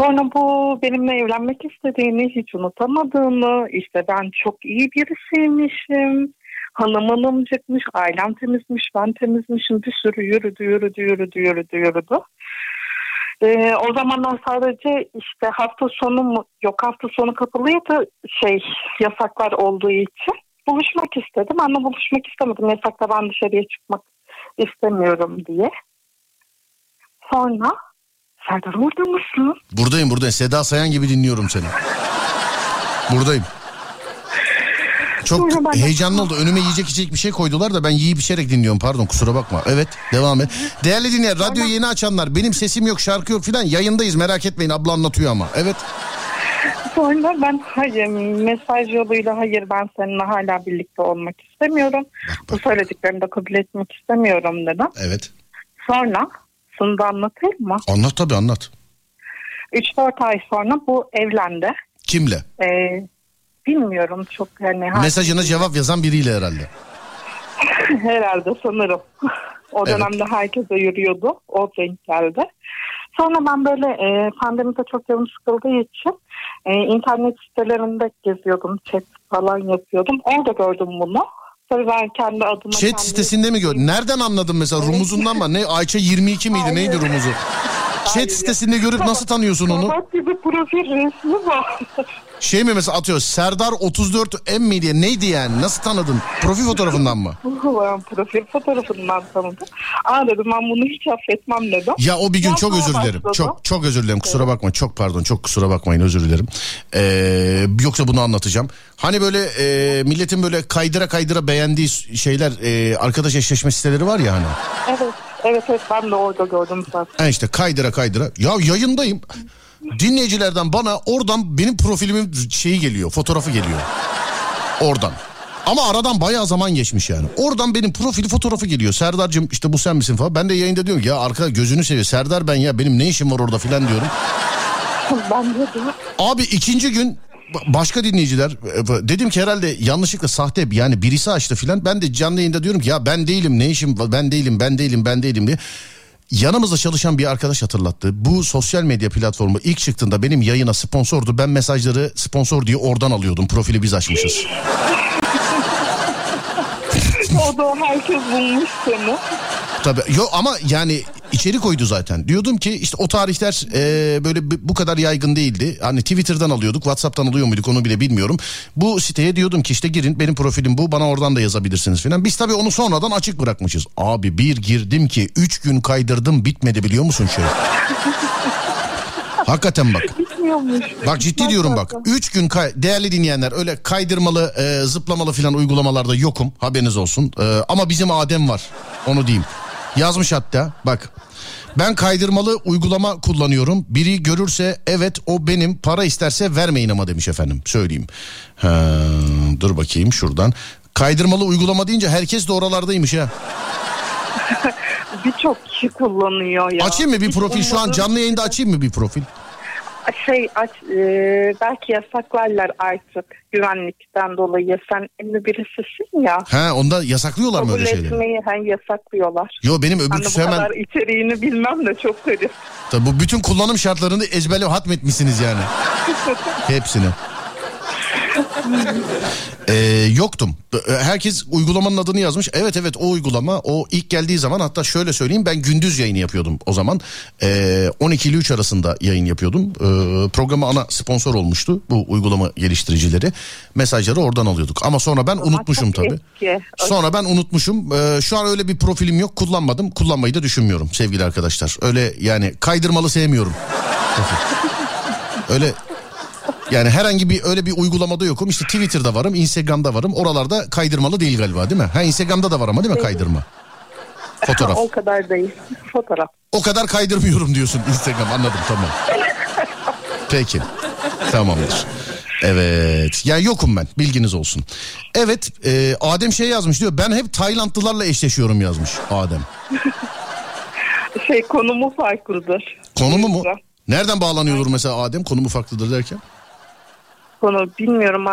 Sonra bu benimle evlenmek istediğini hiç unutamadığını işte ben çok iyi birisiymişim. Hanım hanımcıkmış, ailem temizmiş, ben temizmişim. Bir sürü yürüdü, yürüdü, yürüdü, yürüdü, yürüdü. Ee, o zamanlar sadece işte hafta sonu mu, yok hafta sonu kapalıydı şey yasaklar olduğu için. Buluşmak istedim ama buluşmak istemedim. Yasakta ben dışarıya çıkmak istemiyorum diye. Sonra Serdar orada mısın? Buradayım buradayım. Seda Sayan gibi dinliyorum seni. Buradayım. Çok Sonra heyecanlı oldu. Önüme yiyecek içecek bir şey koydular da ben yiyip içerek dinliyorum. Pardon kusura bakma. Evet devam et. Değerli dinleyen radyo yeni açanlar benim sesim yok şarkı yok filan yayındayız merak etmeyin abla anlatıyor ama. Evet. Sonra ben hayır mesaj yoluyla hayır ben seninle hala birlikte olmak istemiyorum. Bu söylediklerini de kabul etmek istemiyorum dedim. Evet. Sonra bunu da anlatayım mı? Anlat tabii anlat. 3-4 ay sonra bu evlendi. Kimle? Ee, bilmiyorum çok hani Mesajına cevap yazan biriyle herhalde. (laughs) herhalde sanırım. o Evet. dönemde herkese yürüyordu. O denk geldi. Sonra ben böyle e, pandemide çok canım sıkıldığı için e, internet sitelerinde geziyordum. Chat falan yapıyordum. Orada gördüm bunu. Tabii ben kendi adıma... Chat kendi- sitesinde mi gördün? Nereden anladın mesela rumuzundan mı? Ne Ayça 22 miydi Hayır. neydi rumuzu? (laughs) Chat sitesinde görüp nasıl tanıyorsun onu? Kabak gibi profil resmi var. (laughs) Şey mi mesela atıyor Serdar 34 M mi diye neydi yani? Nasıl tanıdın? Profil fotoğrafından mı? (laughs) ben profil fotoğrafından tanıdım. Aa dedim ben bunu hiç affetmem dedim. Ya o bir gün çok Yapmaya özür dilerim. başladım. Çok çok özür dilerim. Kusura bakma. Çok pardon. Çok kusura bakmayın. Özür dilerim. Ee, yoksa bunu anlatacağım. Hani böyle e, milletin böyle kaydıra kaydıra beğendiği şeyler e, arkadaş eşleşme siteleri var ya hani. Evet, evet, evet ben de orada gördüm zaten. Ha işte kaydıra kaydıra. Ya yayındayım. Dinleyicilerden bana oradan benim profilimin şeyi geliyor. Fotoğrafı geliyor. Oradan. Ama aradan bayağı zaman geçmiş yani. Oradan benim profili fotoğrafı geliyor. Serdar'cığım işte bu sen misin falan. Ben de yayında diyorum ki ya arka gözünü seviyor. Serdar ben ya benim ne işim var orada filan diyorum. (laughs) ben de Abi ikinci gün ba- başka dinleyiciler e, dedim ki herhalde yanlışlıkla sahte yani birisi açtı filan. Ben de canlı yayında diyorum ki ya ben değilim ne işim ben değilim ben değilim ben değilim diye. Yanımızda çalışan bir arkadaş hatırlattı. Bu sosyal medya platformu ilk çıktığında benim yayına sponsordu. Ben mesajları sponsor diye oradan alıyordum. Profili biz açmışız. (laughs) o da herkes bulmuş seni. Tabii yok ama yani içerik oydu zaten. Diyordum ki işte o tarihler e, böyle bu kadar yaygın değildi. Hani Twitter'dan alıyorduk, WhatsApp'tan alıyor muyduk onu bile bilmiyorum. Bu siteye diyordum ki işte girin benim profilim bu bana oradan da yazabilirsiniz falan. Biz tabii onu sonradan açık bırakmışız. Abi bir girdim ki 3 gün kaydırdım bitmedi biliyor musun şey? Hakikaten bak. Bak ciddi diyorum bak. 3 gün kay- değerli dinleyenler öyle kaydırmalı, e, zıplamalı falan uygulamalarda yokum. Haberiniz olsun. E, ama bizim Adem var. Onu diyeyim. Yazmış hatta bak. Ben kaydırmalı uygulama kullanıyorum. Biri görürse evet o benim para isterse vermeyin ama demiş efendim. Söyleyeyim. Ha, dur bakayım şuradan. Kaydırmalı uygulama deyince herkes de oralardaymış ha. (laughs) Birçok kişi kullanıyor ya. Açayım mı bir Hiç profil şu an canlı yayında açayım mı bir profil? Şey aç, e, belki yasaklarlar artık güvenlikten dolayı. Sen ünlü birisisin ya. Ha onda yasaklıyorlar mı Kabul öyle şeyleri? etmeyi hani yasaklıyorlar. Yo benim Ben öbür de bu tuşu hemen kadar içeriğini bilmem de çok garip. Tabii bu bütün kullanım şartlarını ezberle hatmetmişsiniz yani. (laughs) Hepsini. Ee, yoktum. Herkes uygulamanın adını yazmış. Evet evet o uygulama o ilk geldiği zaman hatta şöyle söyleyeyim ben gündüz yayını yapıyordum o zaman. Ee, 12 ile 3 arasında yayın yapıyordum. Ee, programa ana sponsor olmuştu bu uygulama geliştiricileri. Mesajları oradan alıyorduk. Ama sonra ben unutmuşum tabii. Sonra ben unutmuşum. Ee, şu an öyle bir profilim yok. Kullanmadım. Kullanmayı da düşünmüyorum sevgili arkadaşlar. Öyle yani kaydırmalı sevmiyorum. (laughs) öyle yani herhangi bir öyle bir uygulamada yokum. İşte Twitter'da varım, Instagram'da varım. Oralarda kaydırmalı değil galiba değil mi? Ha Instagram'da da var ama değil mi kaydırma? Fotoğraf. (laughs) o kadar değil. Fotoğraf. O kadar kaydırmıyorum diyorsun Instagram anladım tamam. Peki tamamdır. Evet yani yokum ben bilginiz olsun. Evet e, Adem şey yazmış diyor ben hep Taylandlılarla eşleşiyorum yazmış Adem. (laughs) Şey konumu farklıdır. Konumu mu? Nereden bağlanıyordur mesela Adem konumu farklıdır derken? Konu bilmiyorum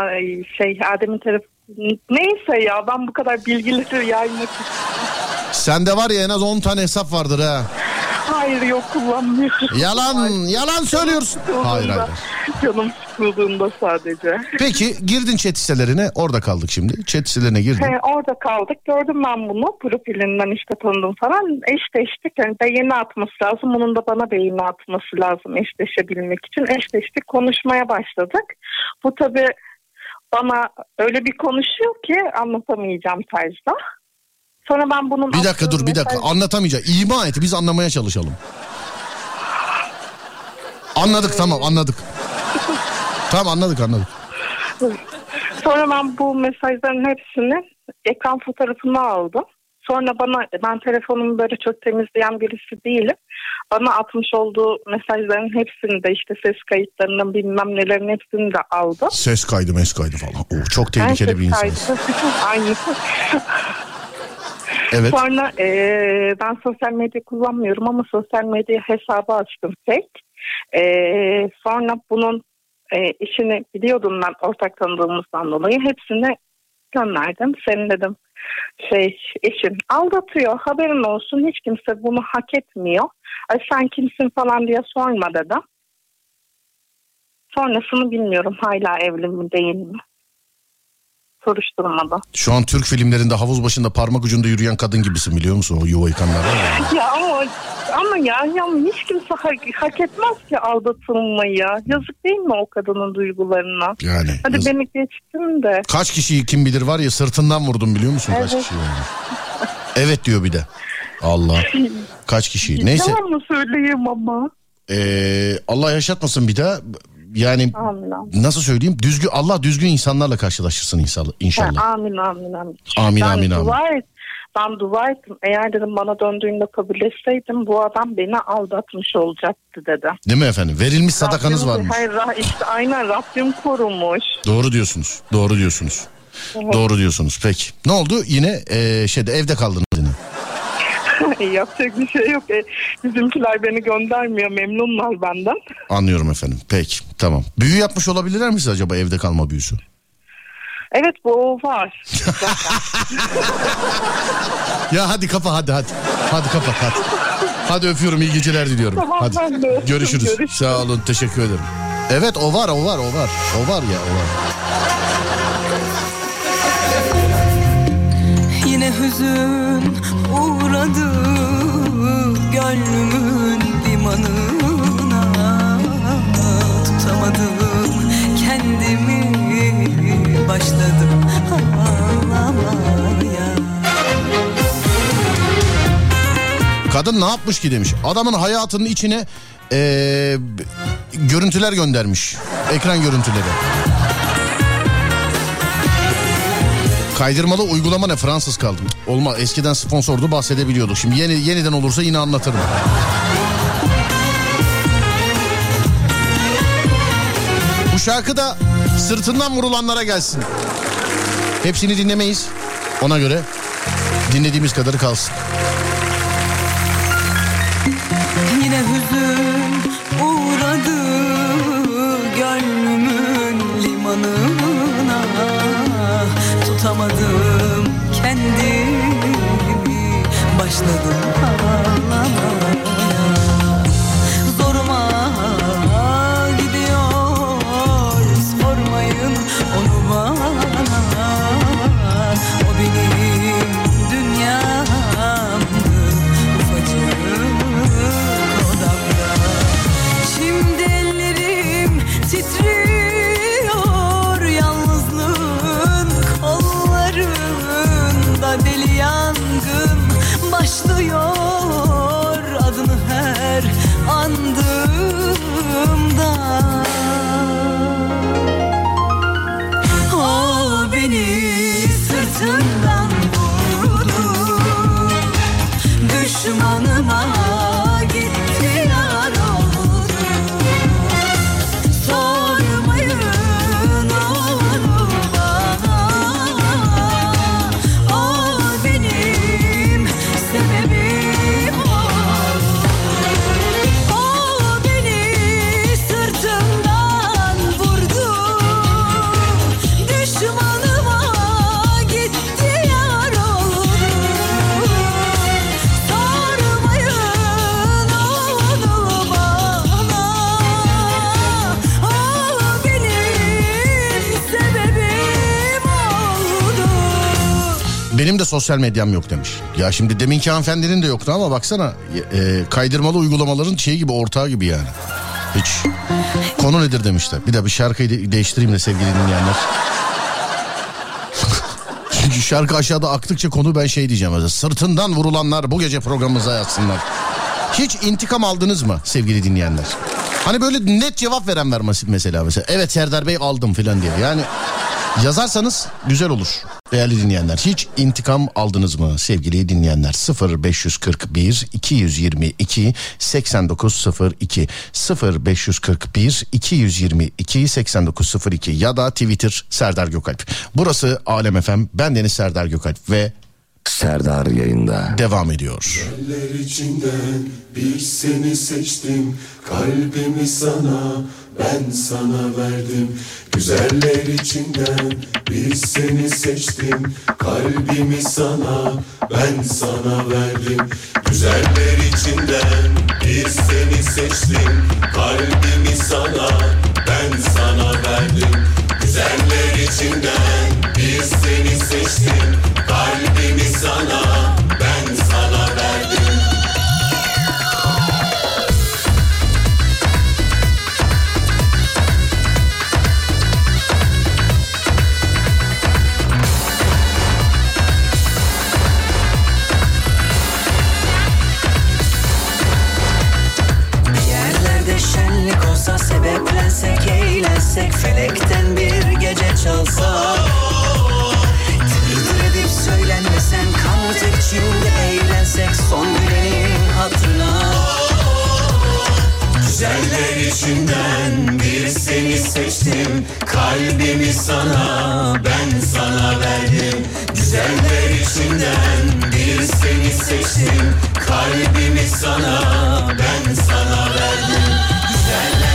şey Adem'in tarafı neyse ya ben bu kadar bilgileri yaymak Sende var ya en az 10 tane hesap vardır ha. Hayır yok kullanmıyorum. Yalan yalan söylüyorsun. Hayır hayır. Canım sıkıldığında sadece. Peki girdin chat sitelerine orada kaldık şimdi. Chat sitelerine girdin. He, orada kaldık. Gördüm ben bunu. Profilinden işte tanıdım falan. Eşleştik. Yani beğeni atması lazım. Bunun da bana beğeni atması lazım eşleşebilmek için. Eşleştik. Konuşmaya başladık. Bu tabii bana öyle bir konuşuyor ki anlatamayacağım tarzda. Sonra ben bunun... Bir dakika dur bir dakika mesaj- anlatamayacağım. İma et biz anlamaya çalışalım. Anladık tamam anladık. tamam anladık anladık. Sonra ben bu mesajların hepsini ekran fotoğrafını aldım. Sonra bana ben telefonumu böyle çok temizleyen birisi değilim. Bana atmış olduğu mesajların hepsini de işte ses kayıtlarının bilmem nelerin hepsini de aldım. Ses kaydı mes kaydı falan. Oo, çok tehlikeli Herkes bir insan. (laughs) Aynı. Evet. Sonra eee, ben sosyal medya kullanmıyorum ama sosyal medya hesabı açtım tek. Eee, sonra bunun eee, işini biliyordum ben ortak tanıdığımızdan dolayı. Hepsini gönderdim. Senin dedim şey eşin aldatıyor haberin olsun hiç kimse bunu hak etmiyor. Ay sen kimsin falan diye sorma dedim. Sonrasını bilmiyorum hala evli mi değil mi? Soruşturmada. Şu an Türk filmlerinde havuz başında parmak ucunda yürüyen kadın gibisin biliyor musun? O yuva yıkanlar ya. Ya ama ama ya, ya hiç kimse hak, hak etmez ki aldatılmayı. Yazık değil mi o kadının duygularına? Yani. Hadi yazık. beni geçtim de. Kaç kişiyi kim bilir var ya sırtından vurdum biliyor musun kaç Evet. kişiyi yani. Evet diyor bir de. Allah. Kaç kişiyi. Neyse. Yalan mı söyleyeyim ama? Ee, Allah yaşatmasın bir daha. Yani Amin nasıl söyleyeyim? Düzgün Allah düzgün insanlarla karşılaştırsın inşallah. inşallah. Ha, amin amin amin. Amin, ben amin, amin. dua et, ben dua ettim. Eğer dedim bana döndüğünde kabul etseydim bu adam beni aldatmış olacaktı dedi. Değil mi efendim? Verilmiş sadakanız Rabbim- varmış. Hayır işte aynen Rabbim korumuş. Doğru diyorsunuz. Doğru diyorsunuz. Doğru diyorsunuz. Peki. Ne oldu? Yine ee, şeyde evde kaldınız yine. (laughs) Yapacak bir şey yok. E, bizimkiler beni göndermiyor. Memnunlar benden. Anlıyorum efendim. Peki. Tamam. Büyü yapmış olabilirler mi siz acaba evde kalma büyüsü? Evet bu var. Ya hadi kapa hadi hadi. Hadi kapat hadi. Hadi öpüyorum iyi geceler diliyorum. Tamam, hadi. ben de öptüm, Görüşürüz. görüşürüz. Sağ olun teşekkür ederim. Evet o var o var o var. O var ya o var. Yine hüzün uğradı gönlümün başladım ağlamaya Kadın ne yapmış ki demiş. Adamın hayatının içine ee, görüntüler göndermiş. Ekran görüntüleri. Kaydırmalı uygulama ne Fransız kaldım. Olma eskiden sponsordu bahsedebiliyorduk. Şimdi yeni yeniden olursa yine anlatırım. Şarkı da sırtından vurulanlara gelsin. Hepsini dinlemeyiz. Ona göre dinlediğimiz kadarı kalsın. Yine hüzün uğradı gönlümün limanına Tutamadım kendimi başladım ağlamaya Benim de sosyal medyam yok demiş. Ya şimdi deminki hanımefendinin de yoktu ama baksana e, kaydırmalı uygulamaların şeyi gibi ortağı gibi yani. Hiç. Konu nedir demişler. Bir de bir şarkıyı de- değiştireyim de sevgili dinleyenler. (laughs) Çünkü şarkı aşağıda aktıkça konu ben şey diyeceğim. mesela, Sırtından vurulanlar bu gece programımıza yazsınlar. Hiç intikam aldınız mı sevgili dinleyenler? Hani böyle net cevap veren var mes- mesela mesela. Evet Serdar Bey aldım filan diye. Yani Yazarsanız güzel olur değerli dinleyenler. Hiç intikam aldınız mı sevgili dinleyenler? 0541 222 8902 0541 222 8902 ya da Twitter Serdar Gökalp. Burası Alem FM. Ben Deniz Serdar Gökalp ve Serdar yayında. devam ediyor. Eller içinden bir seni seçtim Kalbimi sana ben sana verdim Güzeller içinden. Bir seni seçtim Kalbimi sana. Ben sana verdim Güzeller içinden. Bir seni seçtim Kalbimi sana. Ben sana verdim Güzeller içinden. Bir seni seçtim Kalbimi sana olsa sebeplensek eğlensek felekten bir gece çalsa. Tırtır edip söylenmesen kanat içinde eğlensek son gülenin hatırına Güzeller içinden bir seni seçtim. Kalbimi sana ben sana verdim. Güzeller içinden bir seni seçtim. Kalbimi sana ben sana verdim. Güzeller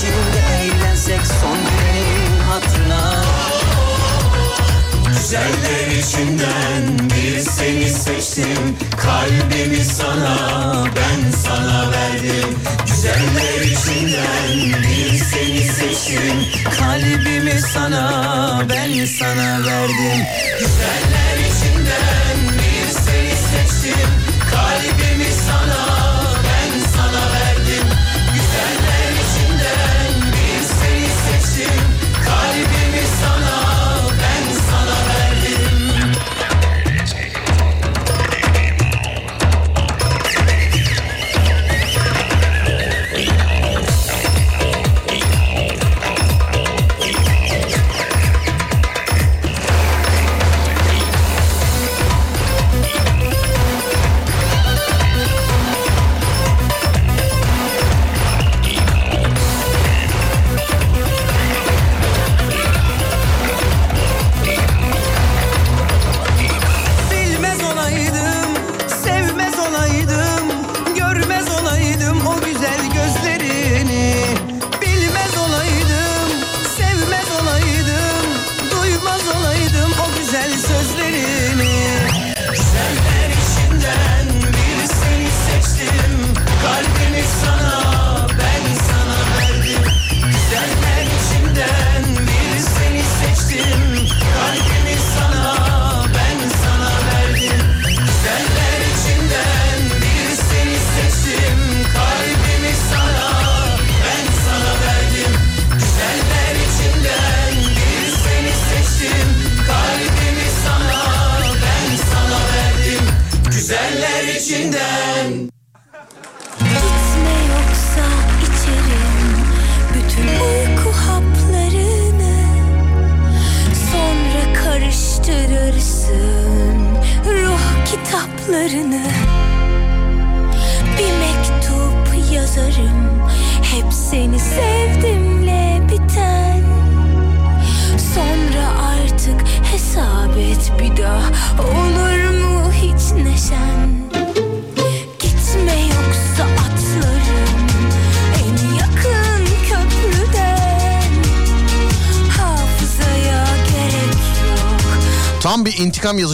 Sebeplensek eğlensek son gülenin hatırına. Güzeller içinden bir seni seçtim. Kalbimi sana ben sana verdim. Güzeller içinden bir seni seçtim. Kalbimi sana ben sana verdim. Güzeller içinden bir seni seçtim. Kalbimi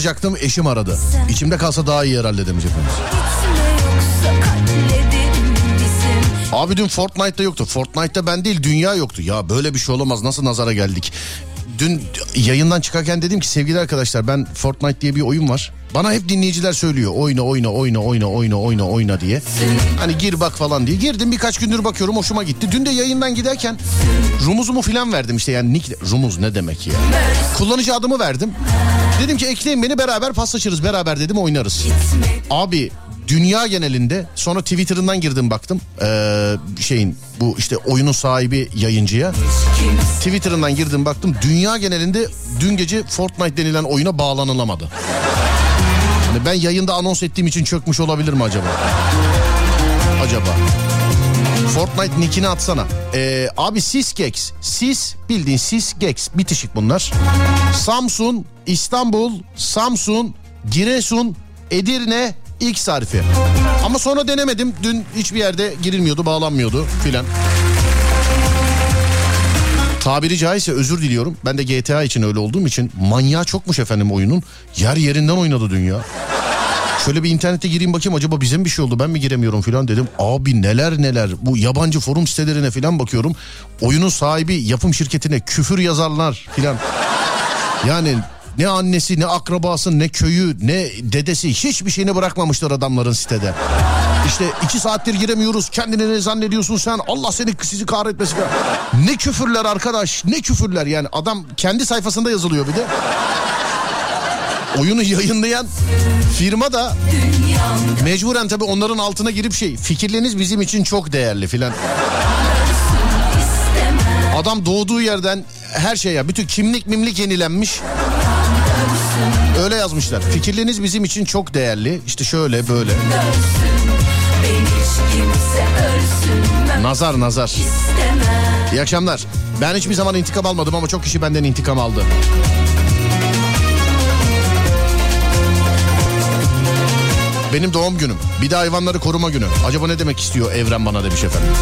yazacaktım eşim aradı. İçimde kalsa daha iyi herhalde demiş efendim. Abi dün Fortnite'da yoktu. Fortnite'da ben değil dünya yoktu. Ya böyle bir şey olamaz nasıl nazara geldik. Dün yayından çıkarken dedim ki sevgili arkadaşlar ben Fortnite diye bir oyun var. Bana hep dinleyiciler söylüyor oyna oyna oyna oyna oyna oyna oyna diye. Hani gir bak falan diye. Girdim birkaç gündür bakıyorum hoşuma gitti. Dün de yayından giderken rumuzumu falan verdim işte yani nick rumuz ne demek ya. Kullanıcı adımı verdim. Dedim ki ekleyin beni beraber paslaşırız beraber dedim oynarız. Abi dünya genelinde sonra Twitter'ından girdim baktım ee, şeyin bu işte oyunun sahibi yayıncıya Twitter'ından girdim baktım dünya genelinde dün gece Fortnite denilen oyuna bağlanılamadı. Hani ben yayında anons ettiğim için çökmüş olabilir mi acaba? Acaba. Fortnite nickini atsana. Ee, abi Sisgex. Sis bildiğin Sisgex bitişik bunlar. Samsun, İstanbul, Samsun, Giresun, Edirne, X harfi. Ama sonra denemedim. Dün hiçbir yerde girilmiyordu, bağlanmıyordu filan. Tabiri caizse özür diliyorum. Ben de GTA için öyle olduğum için manyağı çokmuş efendim oyunun. Yer yerinden oynadı dünya. Şöyle bir internete gireyim bakayım acaba bize mi bir şey oldu ben mi giremiyorum filan dedim. Abi neler neler bu yabancı forum sitelerine filan bakıyorum. Oyunun sahibi yapım şirketine küfür yazarlar filan. Yani ne annesi ne akrabası ne köyü ne dedesi hiçbir şeyini bırakmamışlar adamların sitede. İşte iki saattir giremiyoruz kendini ne zannediyorsun sen Allah seni sizi kahretmesin. Ne küfürler arkadaş ne küfürler yani adam kendi sayfasında yazılıyor bir de. Oyunu yayınlayan firma da mecburen tabii onların altına girip şey fikirleriniz bizim için çok değerli filan. Adam doğduğu yerden her şeye bütün kimlik mimlik yenilenmiş. Öyle yazmışlar. Fikirleriniz bizim için çok değerli. İşte şöyle böyle. Nazar nazar. İyi akşamlar. Ben hiçbir zaman intikam almadım ama çok kişi benden intikam aldı. Benim doğum günüm. Bir de hayvanları koruma günü. Acaba ne demek istiyor evren bana demiş efendim.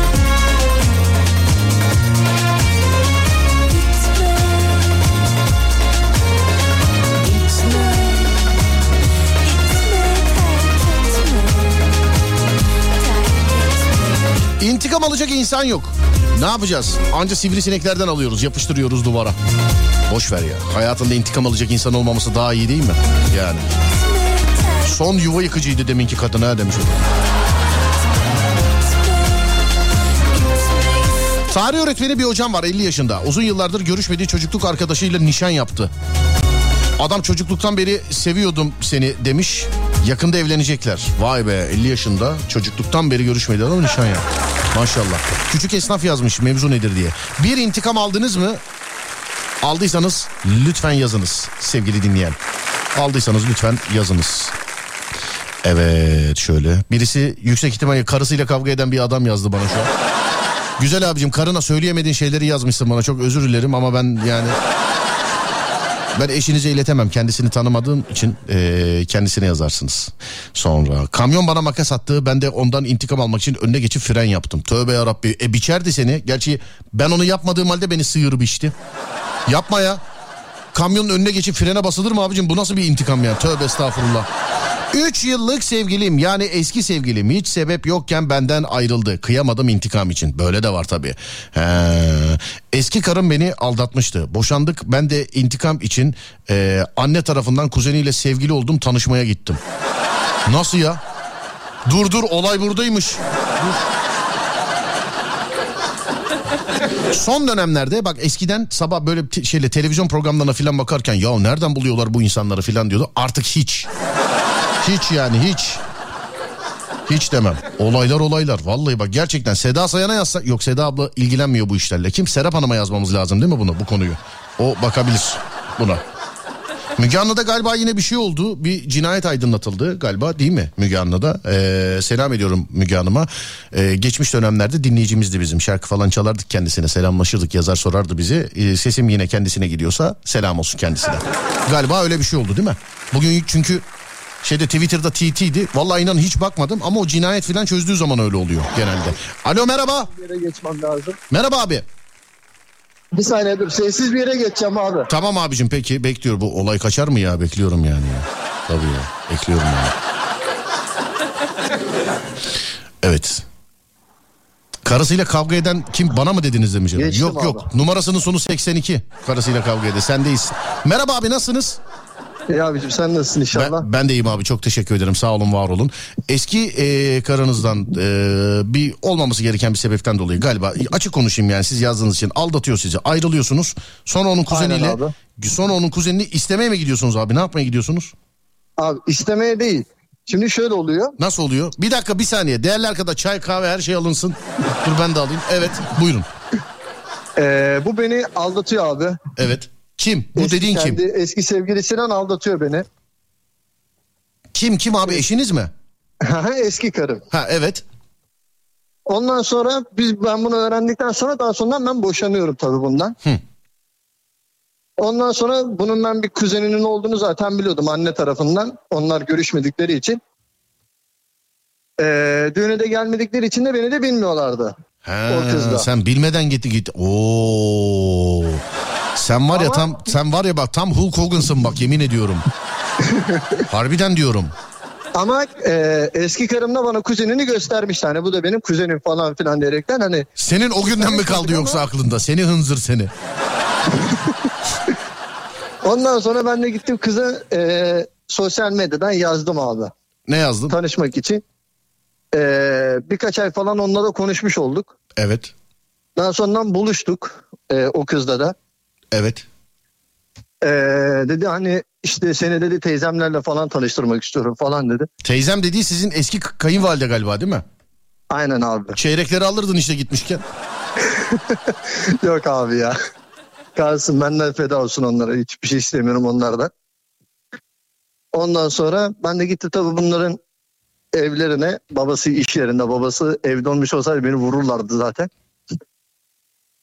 İntikam alacak insan yok. Ne yapacağız? Anca sivrisineklerden alıyoruz, yapıştırıyoruz duvara. Boş ver ya. Hayatında intikam alacak insan olmaması daha iyi değil mi? Yani. Son yuva yıkıcıydı deminki kadın ha demiş. Tarih öğretmeni bir hocam var 50 yaşında. Uzun yıllardır görüşmediği çocukluk arkadaşıyla nişan yaptı. Adam çocukluktan beri seviyordum seni demiş. Yakında evlenecekler. Vay be 50 yaşında çocukluktan beri görüşmedi adam nişan yaptı. Maşallah. Küçük esnaf yazmış mevzu nedir diye. Bir intikam aldınız mı? Aldıysanız lütfen yazınız sevgili dinleyen. Aldıysanız lütfen yazınız. Evet şöyle. Birisi yüksek ihtimalle karısıyla kavga eden bir adam yazdı bana şu an. Güzel abicim karına söyleyemediğin şeyleri yazmışsın bana çok özür dilerim ama ben yani... Ben eşinize iletemem kendisini tanımadığım için e, kendisine yazarsınız. Sonra kamyon bana makas attı ben de ondan intikam almak için önüne geçip fren yaptım. Tövbe yarabbi e biçerdi seni. Gerçi ben onu yapmadığım halde beni sıyır biçti. Yapma ya. Kamyonun önüne geçip frene basılır mı abicim bu nasıl bir intikam ya tövbe estağfurullah. 3 yıllık sevgilim yani eski sevgilim hiç sebep yokken benden ayrıldı. Kıyamadım intikam için. Böyle de var tabii. He. Eski karım beni aldatmıştı. Boşandık ben de intikam için e, anne tarafından kuzeniyle sevgili oldum tanışmaya gittim. Nasıl ya? Dur dur olay buradaymış. Dur. Son dönemlerde bak eskiden sabah böyle şeyle televizyon programlarına filan bakarken ya nereden buluyorlar bu insanları filan diyordu. Artık hiç. Hiç yani hiç. Hiç demem. Olaylar olaylar. Vallahi bak gerçekten Seda Sayan'a yazsak. Yok Seda abla ilgilenmiyor bu işlerle. Kim? Serap Hanım'a yazmamız lazım değil mi bunu bu konuyu? O bakabilir buna. Müge Anlı'da galiba yine bir şey oldu. Bir cinayet aydınlatıldı galiba değil mi Müge Anlı'da? Ee, selam ediyorum Müge Hanım'a. Ee, geçmiş dönemlerde dinleyicimizdi bizim. Şarkı falan çalardık kendisine selamlaşırdık yazar sorardı bizi. Ee, sesim yine kendisine gidiyorsa selam olsun kendisine. galiba öyle bir şey oldu değil mi? Bugün çünkü Şeyde Twitter'da TT'di. Vallahi inan hiç bakmadım ama o cinayet falan çözdüğü zaman öyle oluyor genelde. Alo merhaba. yere geçmem lazım. Merhaba abi. Bir saniye dur. Sessiz bir yere geçeceğim abi. Tamam abicim peki bekliyor. Bu olay kaçar mı ya? Bekliyorum yani ya. Tabii ya. Bekliyorum yani. Evet. Karısıyla kavga eden kim bana mı dediniz demiş. Geçtim Yok abi. yok. Numarasının sonu 82. Karısıyla kavga eden. Sendeyiz. Merhaba abi nasılsınız? İyi abicim sen nasılsın inşallah? Ben, ben de iyiyim abi çok teşekkür ederim sağ olun var olun. Eski e, karınızdan e, bir olmaması gereken bir sebepten dolayı galiba açık konuşayım yani siz yazdığınız için aldatıyor sizi ayrılıyorsunuz. Sonra onun kuzeniyle sonra onun kuzenini istemeye mi gidiyorsunuz abi ne yapmaya gidiyorsunuz? Abi istemeye değil. Şimdi şöyle oluyor. Nasıl oluyor? Bir dakika bir saniye değerli arkadaş çay kahve her şey alınsın. Dur ben de alayım evet buyurun. Ee, bu beni aldatıyor abi. Evet kim bu Eski dediğin kim? kendi Eski sevgilisiyle aldatıyor beni. Kim kim abi eşiniz mi? Eski karım. Ha evet Ondan sonra biz ben bunu öğrendikten sonra daha sonra ben boşanıyorum tabii bundan. Hı. Ondan sonra bunun ben bir kuzeninin olduğunu zaten biliyordum anne tarafından. Onlar görüşmedikleri için. Ee, düğüne de gelmedikleri için de beni de bilmiyorlardı. Ha, O kızla. sen bilmeden gitti git. Oo. Sen var ya Ama- tam sen var ya bak tam Hulk Hogan'sın bak yemin ediyorum. (laughs) Harbiden diyorum. Ama e, eski karım da bana kuzenini göstermiş. Hani bu da benim kuzenim falan filan diyerekten hani Senin o günden mi kaldı yoksa aklında? Seni hınzır seni. (laughs) Ondan sonra ben de gittim kıza e, sosyal medyadan yazdım abi. Ne yazdın? Tanışmak için. E, birkaç ay falan onunla da konuşmuş olduk. Evet. Daha sonra buluştuk e, o kızla da. Evet. E, dedi hani işte seni dedi teyzemlerle falan tanıştırmak istiyorum falan dedi. Teyzem dediği sizin eski kayınvalide galiba değil mi? Aynen abi. Çeyrekleri alırdın işte gitmişken. (laughs) Yok abi ya. Kalsın benden feda olsun onlara. Hiçbir şey istemiyorum onlardan. Ondan sonra ben de gitti tabii bunların evlerine. Babası iş yerinde. Babası evde olmuş olsaydı beni vururlardı zaten.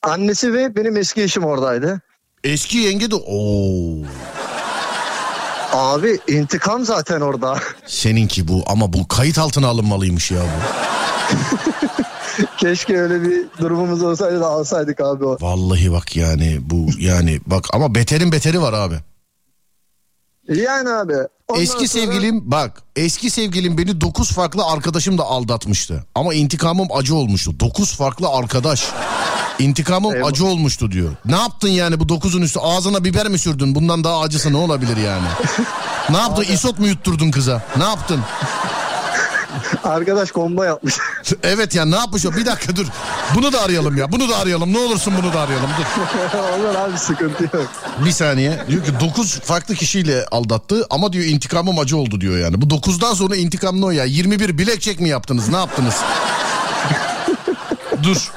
Annesi ve benim eski eşim oradaydı. Eski yenge de Oo. Abi intikam zaten orada. Seninki bu ama bu kayıt altına alınmalıymış ya bu. (laughs) Keşke öyle bir durumumuz olsaydı da alsaydık abi o. Vallahi bak yani bu yani bak ama beterin beteri var abi. Yani abi. Eski sonra- sevgilim bak eski sevgilim beni 9 farklı arkadaşım da aldatmıştı. Ama intikamım acı olmuştu. 9 farklı arkadaş. İntikamım Eyvah. acı olmuştu diyor. Ne yaptın yani bu 9'un üstü ağzına biber mi sürdün? Bundan daha acısı ne olabilir yani? ne yaptın? İsot mu yutturdun kıza? Ne yaptın? Arkadaş komba yapmış. (laughs) evet ya ne yapmış o? Bir dakika dur. Bunu da arayalım ya. Bunu da arayalım. Ne olursun bunu da arayalım. Dur. (laughs) Olur abi sıkıntı yok. Bir saniye. Diyor ki 9 farklı kişiyle aldattı ama diyor intikamım acı oldu diyor yani. Bu 9'dan sonra intikam ne o ya? 21 bilek çek mi yaptınız? Ne yaptınız? Dur.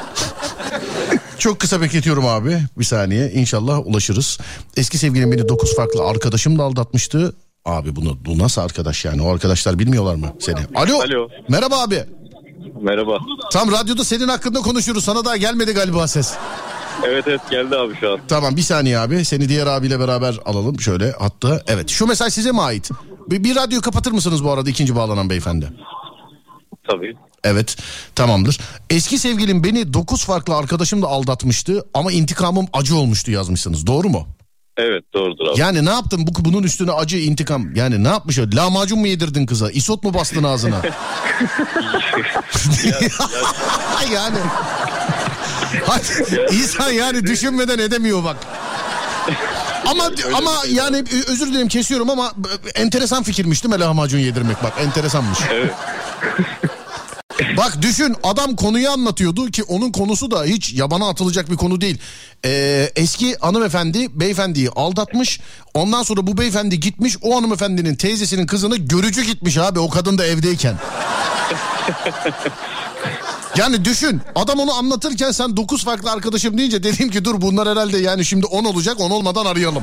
Çok kısa bekletiyorum abi. Bir saniye. İnşallah ulaşırız. Eski sevgilim beni 9 farklı arkadaşım da aldatmıştı. Abi bunu bu nasıl arkadaş yani? O arkadaşlar bilmiyorlar mı seni? Alo. Alo. Merhaba abi. Merhaba. Tam radyoda senin hakkında konuşuyoruz. Sana daha gelmedi galiba ses. Evet evet geldi abi şu an. Tamam bir saniye abi. Seni diğer abiyle beraber alalım şöyle hatta. Evet şu mesaj size mi ait? Bir, bir radyo kapatır mısınız bu arada ikinci bağlanan beyefendi? Tabii. Evet tamamdır. Eski sevgilim beni 9 farklı arkadaşım da aldatmıştı ama intikamım acı olmuştu yazmışsınız. Doğru mu? Evet doğrudur abi. Yani ne yaptın bu bunun üstüne acı intikam? Yani ne yapmış o? Lahmacun mu yedirdin kıza? İsot mu bastın ağzına? (laughs) (laughs) yani. Hadi, insan yani düşünmeden edemiyor bak. Ama ama yani ö- özür dilerim kesiyorum ama enteresan fikirmiş değil mi lahmacun yedirmek bak enteresanmış. Evet. Bak düşün adam konuyu anlatıyordu ki onun konusu da hiç yabana atılacak bir konu değil. Ee, eski hanımefendi beyefendiyi aldatmış. Ondan sonra bu beyefendi gitmiş o hanımefendinin teyzesinin kızını görücü gitmiş abi o kadın da evdeyken. (laughs) Yani düşün adam onu anlatırken sen 9 farklı arkadaşım deyince dedim ki dur bunlar herhalde yani şimdi 10 olacak 10 olmadan arayalım.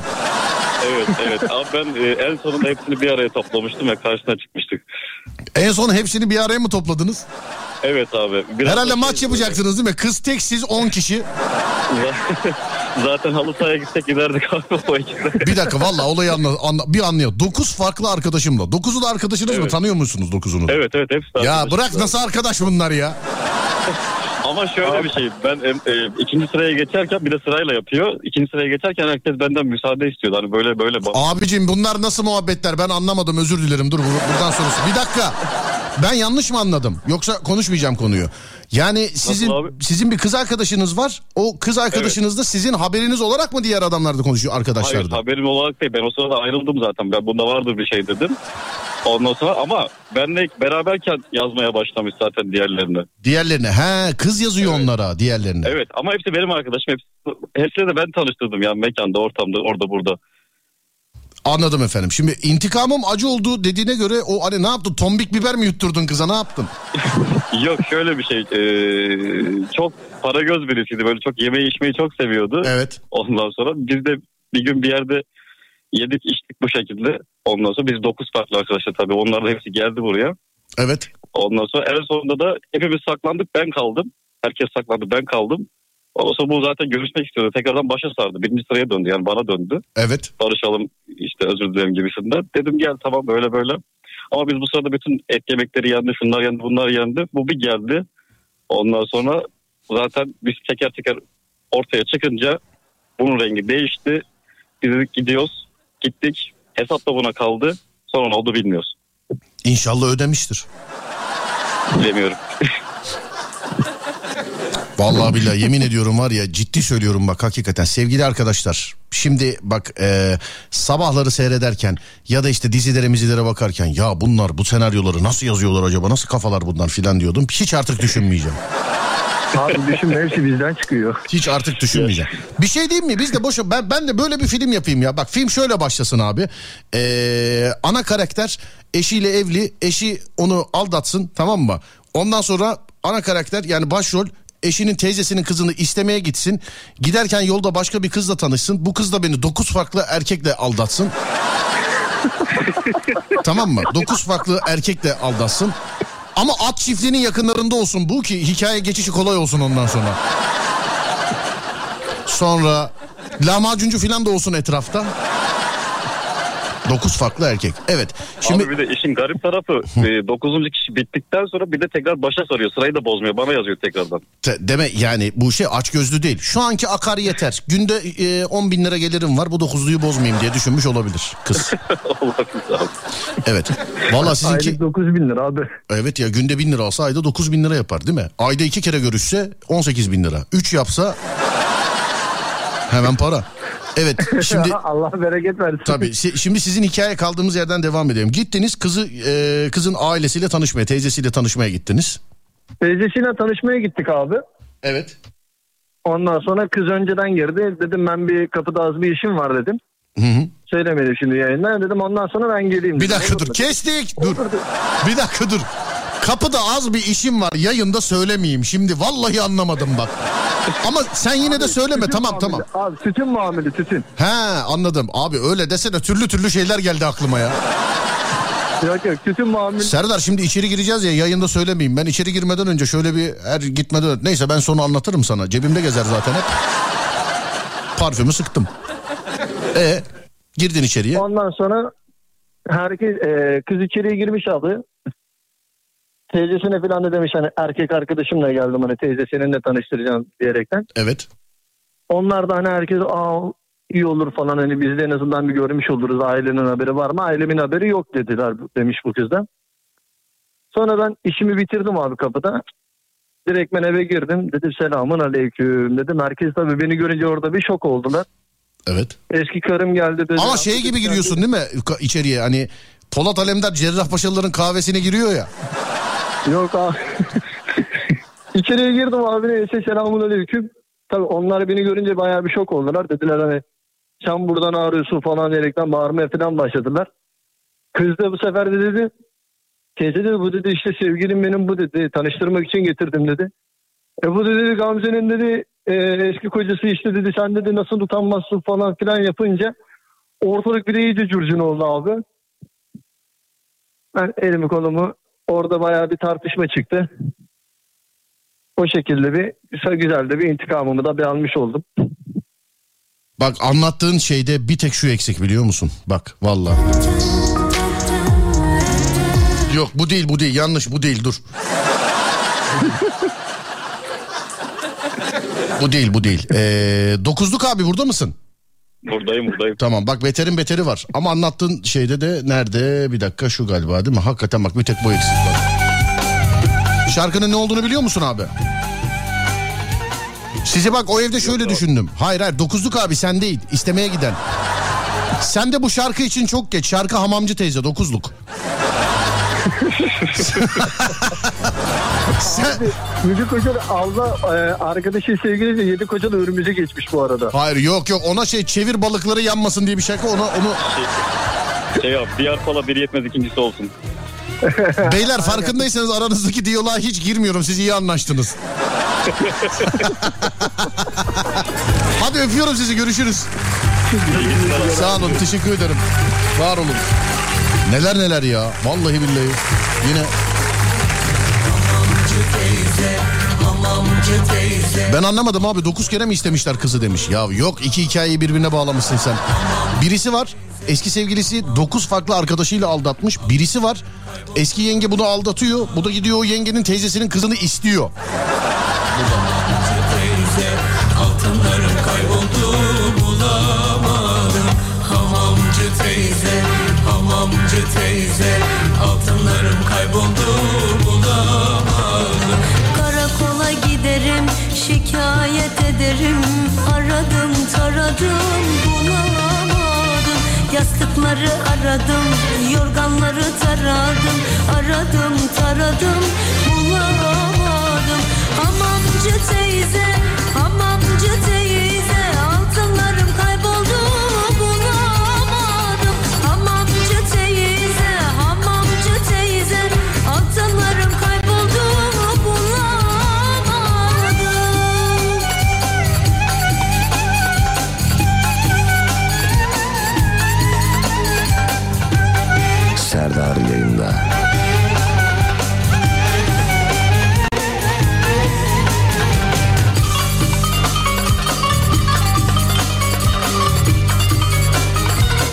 Evet evet. Abi ben e, en sonunda hepsini bir araya toplamıştım ve karşına çıkmıştık. En son hepsini bir araya mı topladınız? Evet abi. Biraz Herhalde da- maç yapacaksınız değil mi? Kız tek siz 10 kişi. (laughs) Zaten halı sahaya gitsek giderdik abi o ekiple. Bir dakika valla olayı anla, anla, bir anlıyor. 9 farklı arkadaşımla. 9'u da arkadaşınız mı? Evet. Tanıyor musunuz 9'unu? Evet evet hepsi Ya bırak abi. nasıl arkadaş bunlar ya? (laughs) Ama şöyle bir şey ben e, e, ikinci sıraya geçerken bir de sırayla yapıyor. İkinci sıraya geçerken herkes benden müsaade istiyordu. Hani böyle böyle Abicim bunlar nasıl muhabbetler ben anlamadım özür dilerim dur bur- buradan sonrası. Bir dakika ben yanlış mı anladım yoksa konuşmayacağım konuyu. Yani sizin sizin bir kız arkadaşınız var o kız arkadaşınız da sizin haberiniz olarak mı diğer adamlarda konuşuyor Hayır arkadaşlarda? haberim olarak değil. Ben o sırada ayrıldım zaten. Ben bunda vardır bir şey dedim. Ondan sonra ama benle beraberken yazmaya başlamış zaten diğerlerine. Diğerlerine he kız yazıyor onlara diğerlerine. Evet ama hepsi benim arkadaşım. Hepsi, hepsini de ben tanıştırdım yani mekanda, ortamda, orada burada. Anladım efendim. Şimdi intikamım acı oldu dediğine göre o hani ne yaptın tombik biber mi yutturdun kıza ne yaptın? (laughs) Yok şöyle bir şey. eee, çok para göz birisiydi. Böyle çok yemeği içmeyi çok seviyordu. Evet. Ondan sonra biz de bir gün bir yerde yedik içtik bu şekilde. Ondan sonra biz 9 farklı arkadaşlar tabii. Onlar da hepsi geldi buraya. Evet. Ondan sonra en sonunda da hepimiz saklandık ben kaldım. Herkes saklandı ben kaldım. Ondan sonra bu zaten görüşmek istiyordu. Tekrardan başa sardı. Birinci sıraya döndü yani bana döndü. Evet. Barışalım işte özür dilerim gibisinden. Dedim gel tamam böyle böyle. Ama biz bu sırada bütün et yemekleri yendi, şunlar yendi, bunlar yendi. Bu bir geldi. Ondan sonra zaten biz teker teker ortaya çıkınca bunun rengi değişti. Biz dedik gidiyoruz. Gittik. Hesap da buna kaldı. Sonra ne oldu bilmiyoruz. İnşallah ödemiştir. Bilemiyorum. (laughs) Vallahi billahi yemin ediyorum var ya ciddi söylüyorum bak hakikaten sevgili arkadaşlar. Şimdi bak e, sabahları seyrederken ya da işte dizilere mizilere bakarken ya bunlar bu senaryoları nasıl yazıyorlar acaba nasıl kafalar bunlar filan diyordum. Hiç artık düşünmeyeceğim. Abi düşünme hepsi bizden çıkıyor. Hiç artık düşünmeyeceğim. Bir şey diyeyim mi? Biz de boş ben ben de böyle bir film yapayım ya. Bak film şöyle başlasın abi. Ee, ana karakter eşiyle evli. Eşi onu aldatsın tamam mı? Ondan sonra ana karakter yani başrol eşinin teyzesinin kızını istemeye gitsin. Giderken yolda başka bir kızla tanışsın. Bu kız da beni 9 farklı erkekle aldatsın. (laughs) tamam mı? 9 farklı erkekle aldatsın. Ama at çiftliğinin yakınlarında olsun bu ki hikaye geçişi kolay olsun ondan sonra. Sonra lahmacuncu falan da olsun etrafta. 9 farklı erkek. Evet. Şimdi Abi bir de işin garip tarafı 9. kişi bittikten sonra bir de tekrar başa sarıyor. Sırayı da bozmuyor. Bana yazıyor tekrardan. te- deme yani bu şey aç gözlü değil. Şu anki akar yeter. Günde e, 10 bin lira gelirim var. Bu dokuzluyu bozmayayım diye düşünmüş olabilir kız. (laughs) Olabilir abi. Evet. Valla sizinki Aylık 9 bin lira abi. evet ya günde bin lira alsa ayda 9 bin lira yapar değil mi? Ayda iki kere görüşse 18 bin lira. 3 yapsa hemen para. Evet (laughs) şimdi Allah bereket versin. Tabii şimdi sizin hikaye kaldığımız yerden devam edelim. Gittiniz kızı e, kızın ailesiyle tanışmaya, teyzesiyle tanışmaya gittiniz. Teyzesiyle tanışmaya gittik abi. Evet. Ondan sonra kız önceden girdi. Dedim ben bir kapıda az bir işim var dedim. Hı hı. Söylemedim şimdi yayında. Dedim ondan sonra ben geleyim. Bir dedim. dakika Olur dur mu? kestik dur. Bir dakika dur. Kapıda az bir işim var yayında söylemeyeyim. Şimdi vallahi anlamadım bak. Ama sen yine de söyleme tamam muamele. tamam. Abi tütün muamele tütün. He anladım. Abi öyle desene türlü türlü şeyler geldi aklıma ya. Yok yok tütün muamele. Serdar şimdi içeri gireceğiz ya yayında söylemeyeyim. Ben içeri girmeden önce şöyle bir her gitmeden. Neyse ben sonra anlatırım sana. Cebimde gezer zaten hep. Parfümü sıktım. E girdin içeriye. Ondan sonra herkes e, kız içeriye girmiş abi. Teyzesine falan da demiş hani erkek arkadaşımla geldim hani teyze seninle tanıştıracağım diyerekten. Evet. Onlar da hani herkes aa iyi olur falan hani biz de en azından bir görmüş oluruz ailenin haberi var mı? Ailemin haberi yok dediler demiş bu kızdan. Sonra ben işimi bitirdim abi kapıda. Direkt ben eve girdim. Dedim selamun aleyküm dedim. Herkes tabii beni görünce orada bir şok oldular. Evet. Eski karım geldi dedi. Ama şey gibi giriyorsun değil mi içeriye hani Polat Alemdar Cerrahpaşalıların kahvesine giriyor ya. Yok abi. (laughs) İçeriye girdim abi neyse selamun aleyküm. Tabii onlar beni görünce bayağı bir şok oldular. Dediler hani sen buradan ağrıyorsun falan diyerekten bağırmaya falan başladılar. Kız da bu sefer de dedi teyze dedi bu dedi işte sevgilim benim bu dedi tanıştırmak için getirdim dedi. E bu dedi Gamze'nin dedi e, eski kocası işte dedi sen dedi nasıl utanmazsın falan filan yapınca ortalık bir de iyice curcun oldu abi. Ben elimi kolumu orada bayağı bir tartışma çıktı. O şekilde bir güzel de bir intikamımı da bir almış oldum. Bak anlattığın şeyde bir tek şu eksik biliyor musun? Bak vallahi. Yok bu değil bu değil yanlış bu değil dur. Bu değil bu değil. Ee, dokuzluk abi burada mısın? Buradayım buradayım. Tamam bak beterin beteri var. Ama anlattığın şeyde de nerede? Bir dakika şu galiba değil mi? Hakikaten bak bir tek bu eksik var. Şarkının ne olduğunu biliyor musun abi? Sizi bak o evde şöyle düşündüm. Hayır hayır dokuzluk abi sen değil istemeye giden. Sen de bu şarkı için çok geç. Şarkı hamamcı teyze dokuzluk. (laughs) sen... Yedi kocalı abla e, arkadaşı sevgili de yedi kocalı örümüze geçmiş bu arada. Hayır yok yok ona şey çevir balıkları yanmasın diye bir şarkı ona onu Şey yap diğer kola biri yetmez ikincisi olsun. (laughs) Beyler farkındaysanız aranızdaki diyaloğa hiç girmiyorum. Siz iyi anlaştınız. (laughs) Hadi öpüyorum sizi görüşürüz. Sağ olun teşekkür ederim. Var olun. Neler neler ya. Vallahi billahi. Yine ben anlamadım abi 9 kere mi istemişler kızı demiş. Ya yok iki hikayeyi birbirine bağlamışsın sen. Birisi var eski sevgilisi 9 farklı arkadaşıyla aldatmış. Birisi var eski yenge bunu aldatıyor. Bu da gidiyor o yengenin teyzesinin kızını istiyor. Teyze Altınlarım kayboldu bulamadım şikayet ederim. Aradım taradım bulamadım. Yastıkları aradım yorganları taradım. Aradım taradım bulamadım. Hamamcı teyze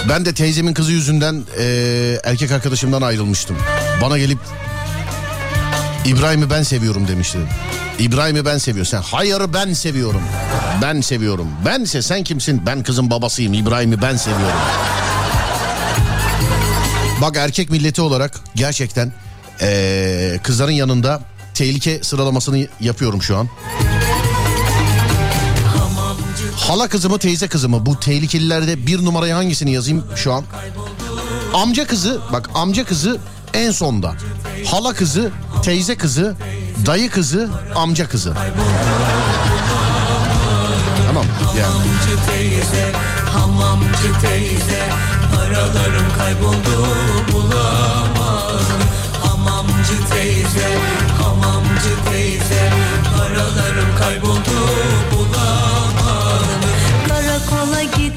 Ben de teyzemin kızı yüzünden eee, erkek arkadaşımdan ayrılmıştım. Bana gelip İbrahim'i ben seviyorum demişti. İbrahim'i ben seviyorum. Sen hayır ben seviyorum. Ben seviyorum. Bense sen kimsin? Ben kızın babasıyım. İbrahim'i ben seviyorum. Bak erkek milleti olarak gerçekten eee, kızların yanında tehlike sıralamasını yapıyorum şu an. Hala kızı mı teyze kızı mı? Bu tehlikelilerde bir numaraya hangisini yazayım şu an? Amca kızı bak amca kızı en sonda. Hala kızı, teyze kızı, dayı kızı, amca kızı. Tamam yani. Hamamcı teyze, Paralarım kayboldu bulamadım Hamamcı teyze, hamamcı teyze Paralarım kayboldu git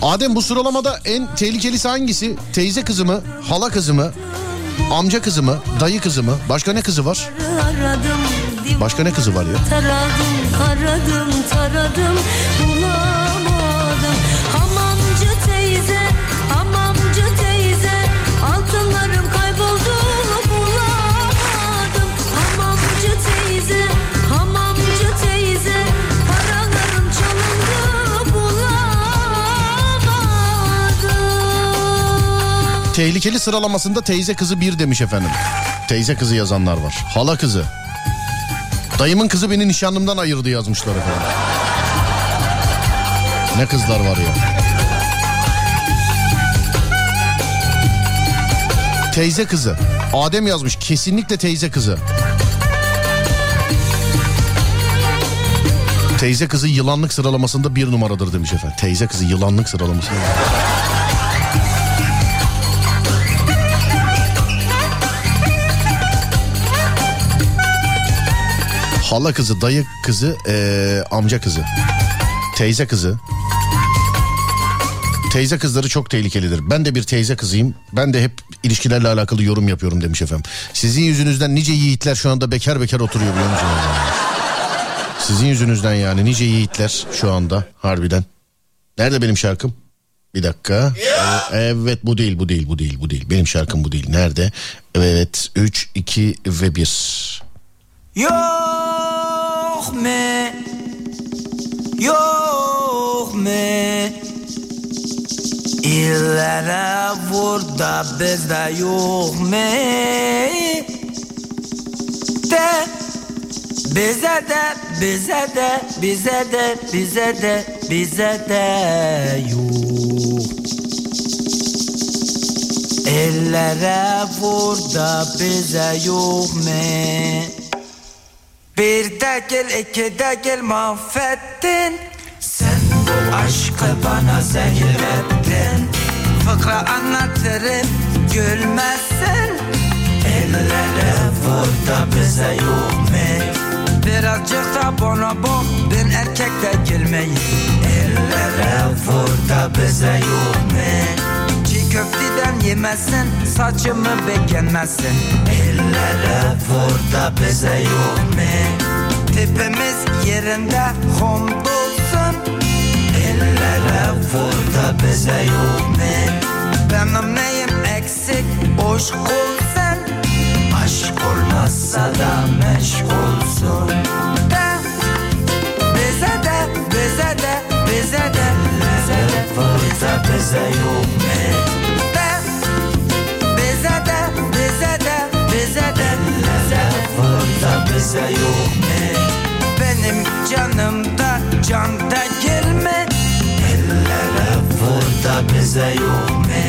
Adem bu sıralamada en tehlikelisi hangisi? Teyze kızı mı? Hala kızı mı? Amca kızı mı? Dayı kızı mı? Başka ne kızı var? Başka ne kızı var ya? Taradım aradım taradım bulamadım Tehlikeli sıralamasında teyze kızı bir demiş efendim. Teyze kızı yazanlar var. Hala kızı. Dayımın kızı beni nişanlımdan ayırdı yazmışlar efendim. Ne kızlar var ya. Teyze kızı. Adem yazmış kesinlikle teyze kızı. Teyze kızı yılanlık sıralamasında bir numaradır demiş efendim. Teyze kızı yılanlık sıralamasında. Hala kızı, dayı kızı, eee, amca kızı. Teyze kızı. Teyze kızları çok tehlikelidir. Ben de bir teyze kızıyım. Ben de hep ilişkilerle alakalı yorum yapıyorum demiş efendim. Sizin yüzünüzden nice yiğitler şu anda bekar bekar oturuyor biliyor musunuz? Sizin yüzünüzden yani nice yiğitler şu anda harbiden. Nerede benim şarkım? Bir dakika. Ee, Evet bu değil bu değil bu değil bu değil. Benim şarkım bu değil. Nerede? Evet 3 2 ve 1. Yok me Yok me İllere burada bizde yok me De bize de bize de bize de bize de bize de yok. Ellere vur da bize yok me bir de gel iki de gel mahvettin Sen bu aşkı bana zehir ettin Fıkra anlatırım gülmezsin Ellere vur da bize yok mu? Birazcık da bak ben erkek de girmeyin Ellere vur da bize yok mu? Köfteden yemezsin saçımı beğenmezsin Ellere vur da bize yok mu? Tipimiz yerinde hamdolsun Ellere vur da bize yok mu? Benim neyim eksik aşk olsun Aşk olmazsa da meşgulsun De bize de bize de bize de bize de vur da bize yok mu? Bize yok mu? Benim canımda can da gelme Ellere vur da bize yok mu?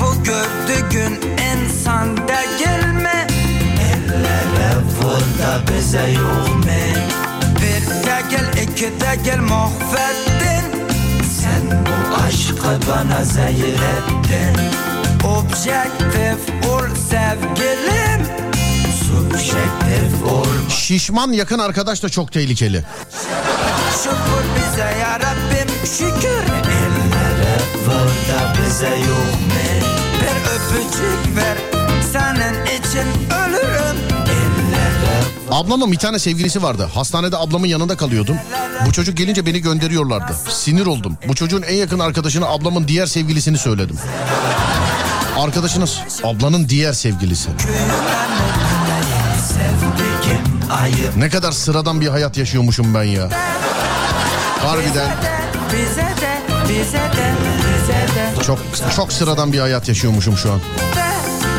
Bu gördüğün insan da gelme Ellere vur da bize yok mu? Bir de gel iki de gel mahvettin Sen bu aşkı bana zehir ettin Objektif ol ol Şişman yakın arkadaş da çok tehlikeli. Şükür bize ya Rabbim şükür Ellere vur da bize yok mu? Bir öpücük ver senin için ölürüm Ablamın bir tane sevgilisi vardı. Hastanede ablamın yanında kalıyordum. Bu çocuk gelince beni gönderiyorlardı. Sinir oldum. Bu çocuğun en yakın arkadaşına ablamın diğer sevgilisini söyledim. Arkadaşınız ablanın diğer sevgilisi. Ne kadar sıradan bir hayat yaşıyormuşum ben ya. Harbiden Bize de bize de bize de çok çok sıradan bir hayat yaşıyormuşum şu an.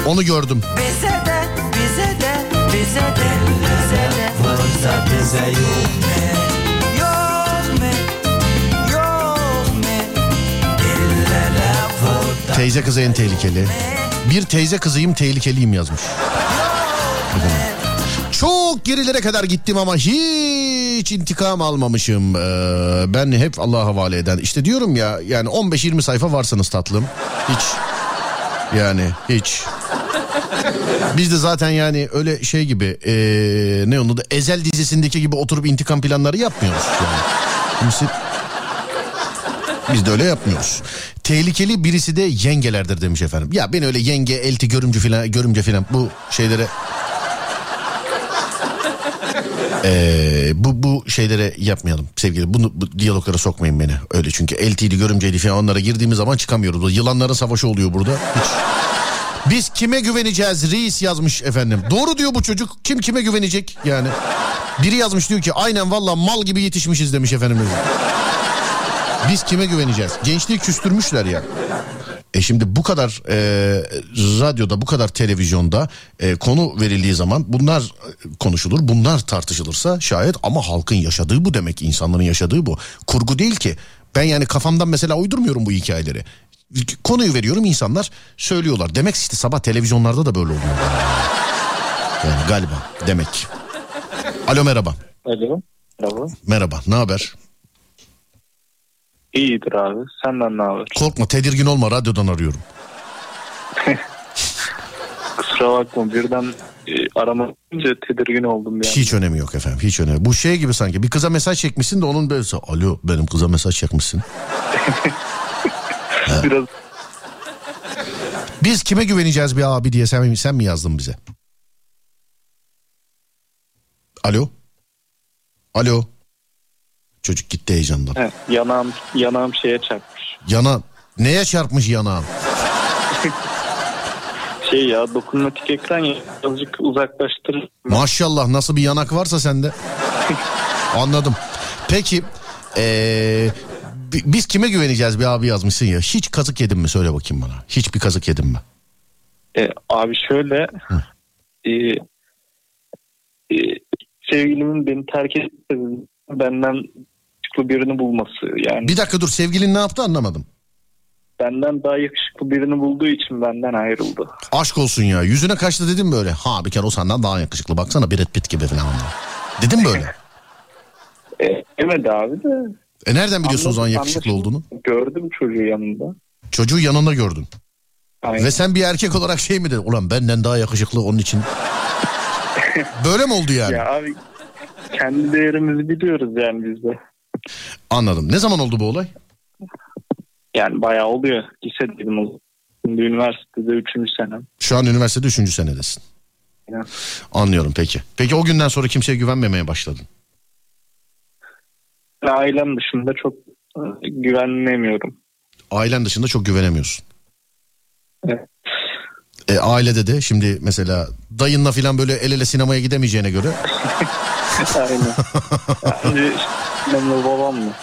Onu gördüm. Bize de bize de bize de bize de bize yok Teyze kızı en tehlikeli. Bir teyze kızıyım tehlikeliyim yazmış. Gerilere kadar gittim ama hiç intikam almamışım. Ee, ben hep Allah'a havale eden. İşte diyorum ya yani 15-20 sayfa varsınız tatlım. Hiç yani hiç. Biz de zaten yani öyle şey gibi ee, ne onun da Ezel dizisindeki gibi oturup intikam planları yapmıyoruz. Yani. Kimse biz de öyle yapmıyoruz. Tehlikeli birisi de yengelerdir demiş efendim. Ya ben öyle yenge, elti, görümcü filan, görümce filan bu şeylere Ee, bu bu şeylere yapmayalım sevgili. Bunu bu diyaloglara sokmayın beni. Öyle çünkü eltiydi, görümceydi falan onlara girdiğimiz zaman çıkamıyoruz. Yılanların savaşı oluyor burada. Hiç. Biz kime güveneceğiz reis yazmış efendim. Doğru diyor bu çocuk. Kim kime güvenecek yani. Biri yazmış diyor ki aynen valla mal gibi yetişmişiz demiş efendim. Biz kime güveneceğiz? Gençliği küstürmüşler ya. E şimdi bu kadar e, radyoda bu kadar televizyonda e, konu verildiği zaman bunlar e, konuşulur bunlar tartışılırsa şayet ama halkın yaşadığı bu demek insanların yaşadığı bu. Kurgu değil ki. Ben yani kafamdan mesela uydurmuyorum bu hikayeleri. Konuyu veriyorum insanlar söylüyorlar. Demek işte sabah televizyonlarda da böyle oluyor. Yani galiba demek. Alo merhaba. Alo. Merhaba. merhaba ne haber İyidir abi. Senden ne haber? korkma tedirgin olma radyodan arıyorum (laughs) Kusura bakma birden e, aramayınca tedirgin oldum yani. Hiç önemi yok efendim hiç önemi. Bu şey gibi sanki bir kıza mesaj çekmişsin de onun böyle alo benim kıza mesaj çekmişsin. (laughs) Biraz Biz kime güveneceğiz bir abi diye sen, sen mi yazdın bize? Alo? Alo? Çocuk gitti heyecandan. he, yanağım, yanağım şeye çarpmış. Yana neye çarpmış yanağın? (laughs) Şey ya dokunmatik ekran ya azıcık uzaklaştırır. Maşallah nasıl bir yanak varsa sende. (laughs) Anladım. Peki ee, Bi- Biz kime güveneceğiz bir abi yazmışsın ya. Hiç kazık yedin mi söyle bakayım bana. Hiç bir kazık yedin mi? E, abi şöyle e, e, sevgilimin beni terk etmesi benden yakışıklı birini bulması yani Bir dakika dur sevgilin ne yaptı anlamadım. benden daha yakışıklı birini bulduğu için benden ayrıldı. Aşk olsun ya yüzüne kaçtı dedim böyle. Ha bir kere o senden daha yakışıklı baksana Brad Pitt gibi falan. Dedim böyle. (laughs) E, demedi abi de. E nereden biliyorsun o zaman Anladım, yakışıklı anlaşıldı. olduğunu? Gördüm çocuğu yanında. Çocuğu yanında gördün. Aynen. Ve sen bir erkek olarak şey mi dedin? Ulan benden daha yakışıklı onun için. (laughs) Böyle mi oldu yani? Ya abi kendi değerimizi biliyoruz yani biz de. Anladım. Ne zaman oldu bu olay? Yani bayağı oluyor. Lisedeydim o. Şimdi üniversitede üçüncü senem. Şu an üniversitede üçüncü senedesin. Aynen. Anlıyorum peki. Peki o günden sonra kimseye güvenmemeye başladın. Ailem dışında çok e, güvenemiyorum. Ailen dışında çok güvenemiyorsun. Evet. E, ailede de şimdi mesela dayınla falan böyle el ele sinemaya gidemeyeceğine göre (laughs) Aynen. Yani annemle babamla.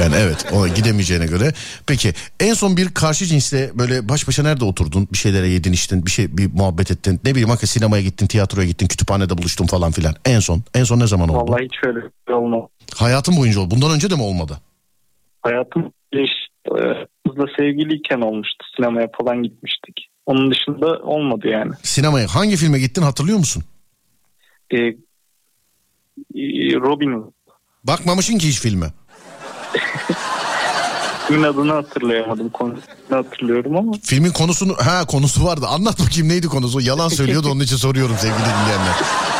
yani evet o gidemeyeceğine göre. Peki en son bir karşı cinsle böyle baş başa nerede oturdun? Bir şeylere yedin içtin bir şey bir muhabbet ettin. Ne bileyim hakikaten sinemaya gittin tiyatroya gittin kütüphanede buluştun falan filan. En son en son ne zaman oldu? Vallahi hiç öyle olmaz. Hayatın boyunca oldu. Bundan önce de mi olmadı? Hayatım işte, kızla sevgiliyken olmuştu. Sinemaya falan gitmiştik. Onun dışında olmadı yani. Sinemaya hangi filme gittin hatırlıyor musun? Ee, e, Robin Hood. Bakmamışsın ki hiç filme. (laughs) Filmin adını hatırlayamadım. Konusunu hatırlıyorum ama. Filmin konusunu ha konusu vardı. Anlat bakayım neydi konusu? Yalan söylüyordu onun için soruyorum sevgili dinleyenler.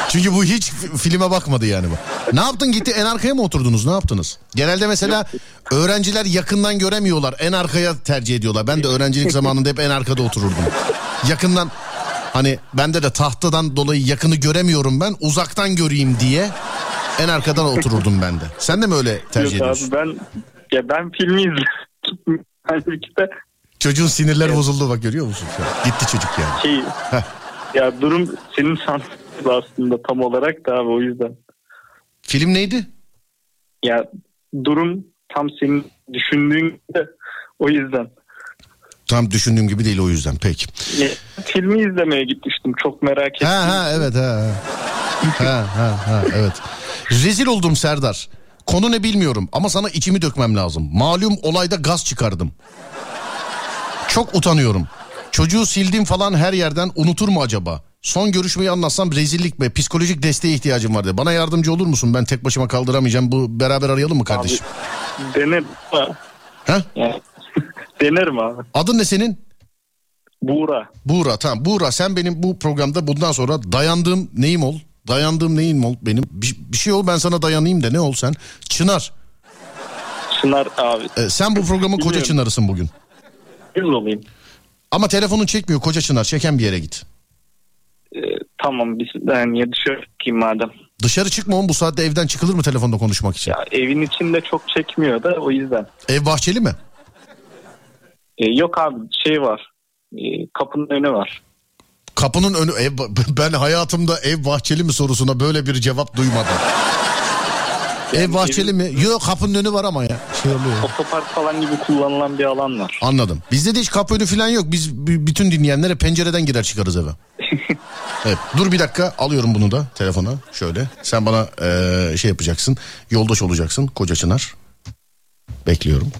Çünkü bu hiç fi- filme bakmadı yani bu. Ne yaptın gitti en arkaya mı oturdunuz? Ne yaptınız? Genelde mesela öğrenciler yakından göremiyorlar. En arkaya tercih ediyorlar. Ben de öğrencilik zamanında hep en arkada otururdum. Yakından hani bende de tahtadan dolayı yakını göremiyorum ben. Uzaktan göreyim diye en arkadan otururdum ben de. Sen de mi öyle tercih Yok ediyorsun? abi ben ya ben filmi izledim. Halbuki de Çocuğun sinirleri bozuldu bak görüyor musun? Gitti çocuk yani. şey ya durum senin sandığın aslında tam olarak da abi o yüzden. Film neydi? Ya durum tam senin düşündüğün gibi de o yüzden. Tam düşündüğüm gibi değil o yüzden peki. Ya, filmi izlemeye gitmiştim çok merak ettim. Ha ha evet ha. ha ha ha evet. Rezil oldum Serdar. Konu ne bilmiyorum ama sana içimi dökmem lazım. Malum olayda gaz çıkardım. Çok utanıyorum. Çocuğu sildim falan her yerden unutur mu acaba? Son görüşmeyi anlatsam rezillik be psikolojik desteğe ihtiyacım vardı. Bana yardımcı olur musun? Ben tek başıma kaldıramayacağım. Bu beraber arayalım mı kardeşim? Denerim ama. Ha? (laughs) Denerim abi. Adın ne senin? Buğra. Buğra tamam. Buğra sen benim bu programda bundan sonra dayandığım neyim ol? Dayandığım neyim ol benim? Bir, bir şey ol ben sana dayanayım da ne ol sen? Çınar. Çınar abi. Ee, sen bu programın koca çınarısın bugün. Yüz olayım. Ama telefonun çekmiyor koca çınar. Çeken bir yere git. Ee, tamam biz ben ya dışarı çıkayım madem. Dışarı çıkma oğlum bu saatte evden çıkılır mı telefonda konuşmak için? Ya evin içinde çok çekmiyor da o yüzden. Ev bahçeli mi? Ee, yok abi şey var. Ee, kapının önü var. Kapının önü ev ben hayatımda ev bahçeli mi sorusuna böyle bir cevap duymadım. (laughs) ev bahçeli mi? Yok kapının önü var ama ya. Şey oluyor. Otopark falan gibi kullanılan bir alan var. Anladım. Bizde de hiç kapı önü falan yok. Biz bütün dinleyenlere pencereden girer çıkarız eve. (laughs) evet. Dur bir dakika alıyorum bunu da telefona. Şöyle. Sen bana eee, şey yapacaksın. Yoldaş olacaksın. Koca Çınar. Bekliyorum.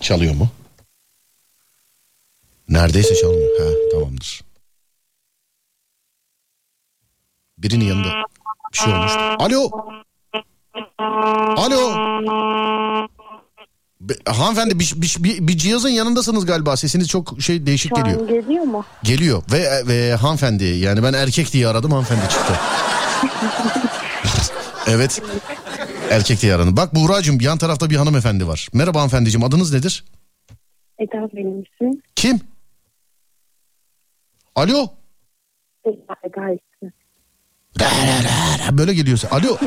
Çalıyor mu? Neredeyse çalmıyor. Ha tamamdır. Birinin yanında bir şey olmuş. Alo. Alo. Be- hanımefendi bir, bir, bir, bir cihazın yanındasınız galiba. Sesiniz çok şey değişik Şu geliyor. geliyor mu? Geliyor ve, ve hanımefendi yani ben erkek diye aradım hanımefendi çıktı. (laughs) evet. Erkek diye aradım. Bak Buğra'cığım yan tarafta bir hanımefendi var. Merhaba hanımefendiciğim adınız nedir? Eda benim. Kim? Alo? Eda, Eda. Böyle geliyorsa. Alo.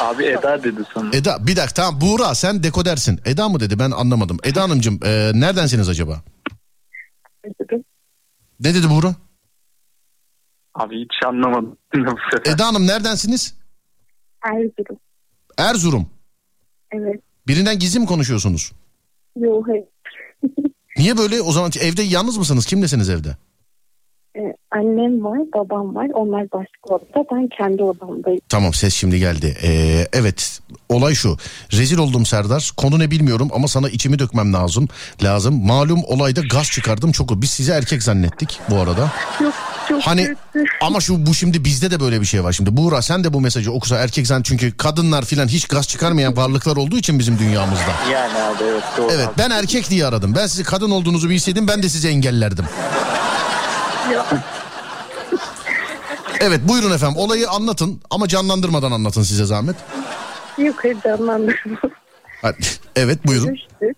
Abi Eda dedi sana. Eda bir dakika tamam Buğra sen dekodersin. Eda mı dedi ben anlamadım. Eda Hanımcığım e, neredensiniz acaba? Ne dedi Buğra? Abi hiç anlamadım (laughs) bu sefer. Eda Hanım neredensiniz? Erzurum. Erzurum. Evet. Birinden gizli mi konuşuyorsunuz? Yok hayır. (laughs) Niye böyle? O zaman evde yalnız mısınız? Kimlesiniz evde? Ee, annem var, babam var. Onlar başka odada. Ben kendi odamdayım. Tamam ses şimdi geldi. Ee, evet olay şu. Rezil oldum Serdar. Konu ne bilmiyorum ama sana içimi dökmem lazım. Lazım. Malum olayda gaz çıkardım çok. Biz sizi erkek zannettik bu arada. Yok çok Hani kötü. ama şu bu şimdi bizde de böyle bir şey var şimdi. Buğra sen de bu mesajı okusa erkek zan çünkü kadınlar filan hiç gaz çıkarmayan varlıklar olduğu için bizim dünyamızda. Yani abi evet doğru. Evet ben erkek diye aradım. Ben sizi kadın olduğunuzu bilseydim ben de sizi engellerdim. Evet buyurun efendim olayı anlatın ama canlandırmadan anlatın size zahmet. yok hayır canlandırma. Hadi. Evet buyurun. Görüştük.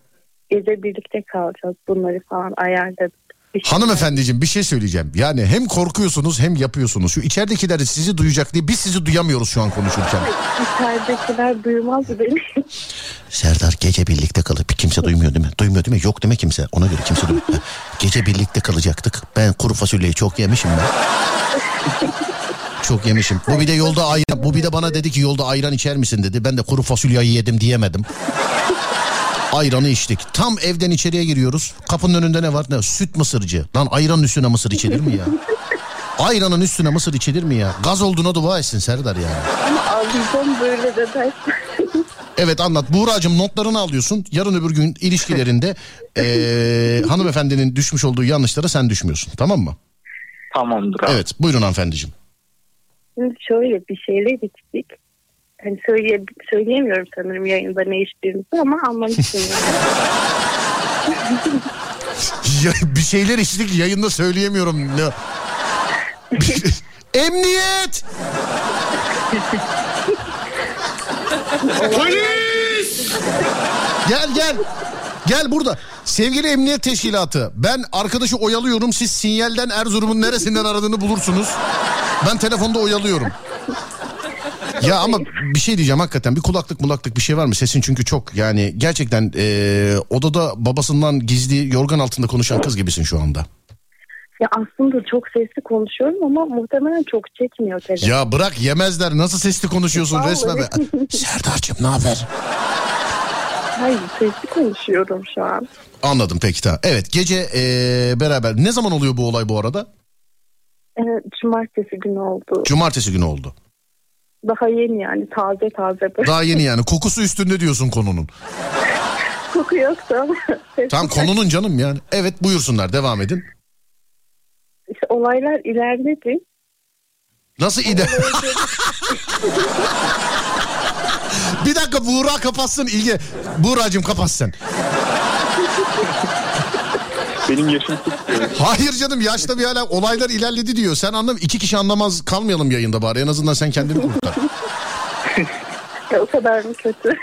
Gece birlikte kalacağız. Bunları falan ayarladık. Şey- Hanımefendiciğim bir şey söyleyeceğim. Yani hem korkuyorsunuz hem yapıyorsunuz. Şu içeridekiler sizi duyacak diye biz sizi duyamıyoruz şu an konuşurken. İçeridekiler duymaz beni. Serdar gece birlikte kalıp kimse duymuyor değil mi? Duymuyor değil mi? Yok değil mi kimse? Ona göre kimse duymuyor. (laughs) Gece birlikte kalacaktık. Ben kuru fasulyeyi çok yemişim ben. Çok yemişim. Bu bir de yolda ayran. Bu bir de bana dedi ki yolda ayran içer misin dedi. Ben de kuru fasulyeyi yedim diyemedim. Ayranı içtik. Tam evden içeriye giriyoruz. Kapının önünde ne var? Ne? Süt mısırcı. Lan ayranın üstüne mısır içilir mi ya? (laughs) Ayranın üstüne mısır içilir mi ya? Gaz olduğuna dua etsin Serdar yani. Ama ağlayacağım böyle de dersen. Evet anlat. Buğra'cığım notlarını alıyorsun. Yarın öbür gün ilişkilerinde (laughs) eee, hanımefendinin düşmüş olduğu yanlışlara sen düşmüyorsun. Tamam mı? Tamamdır abi. Evet buyurun hanımefendiciğim. Şöyle bir şeyler içtik. Hani söyleye, söyleyemiyorum sanırım yayında ne içtiğimizi ama anlamışsınız. (laughs) Ya, bir şeyler içtik yayında söyleyemiyorum. Ne? (laughs) Emniyet! Polis! Gel gel. Gel burada. Sevgili emniyet teşkilatı. Ben arkadaşı oyalıyorum. Siz sinyalden Erzurum'un neresinden aradığını bulursunuz. Ben telefonda oyalıyorum. Ya ama bir şey diyeceğim hakikaten bir kulaklık mulaklık bir şey var mı? Sesin çünkü çok yani gerçekten eee, odada babasından gizli yorgan altında konuşan kız gibisin şu anda. ya aslında çok sesli konuşuyorum ama muhtemelen çok çekmiyor telefon. Ya bırak yemezler nasıl sesli konuşuyorsun Vallahi. resmen. be. (laughs) Serdar'cığım ne haber? Hayır sesli konuşuyorum şu an. Anladım peki tamam. Evet gece eee, beraber ne zaman oluyor bu olay bu arada? Ee, cumartesi günü oldu. Cumartesi günü oldu. Daha yeni yani taze taze. böyle. Daha yeni yani kokusu üstünde diyorsun konunun. (laughs) Koku yoktu ama. Tam konunun canım yani. Evet buyursunlar devam edin. İşte olaylar ilerledi. Nasıl ide? (laughs) bir dakika Buğra kapatsın İlge. Buğra'cığım kapat sen. Benim yaşım tutmuyor. Hayır canım yaşta bir hala olaylar ilerledi diyor. Sen anlam iki kişi anlamaz kalmayalım yayında bari. En azından sen kendini kurtar. Ya, (laughs) o kadar mı kötü?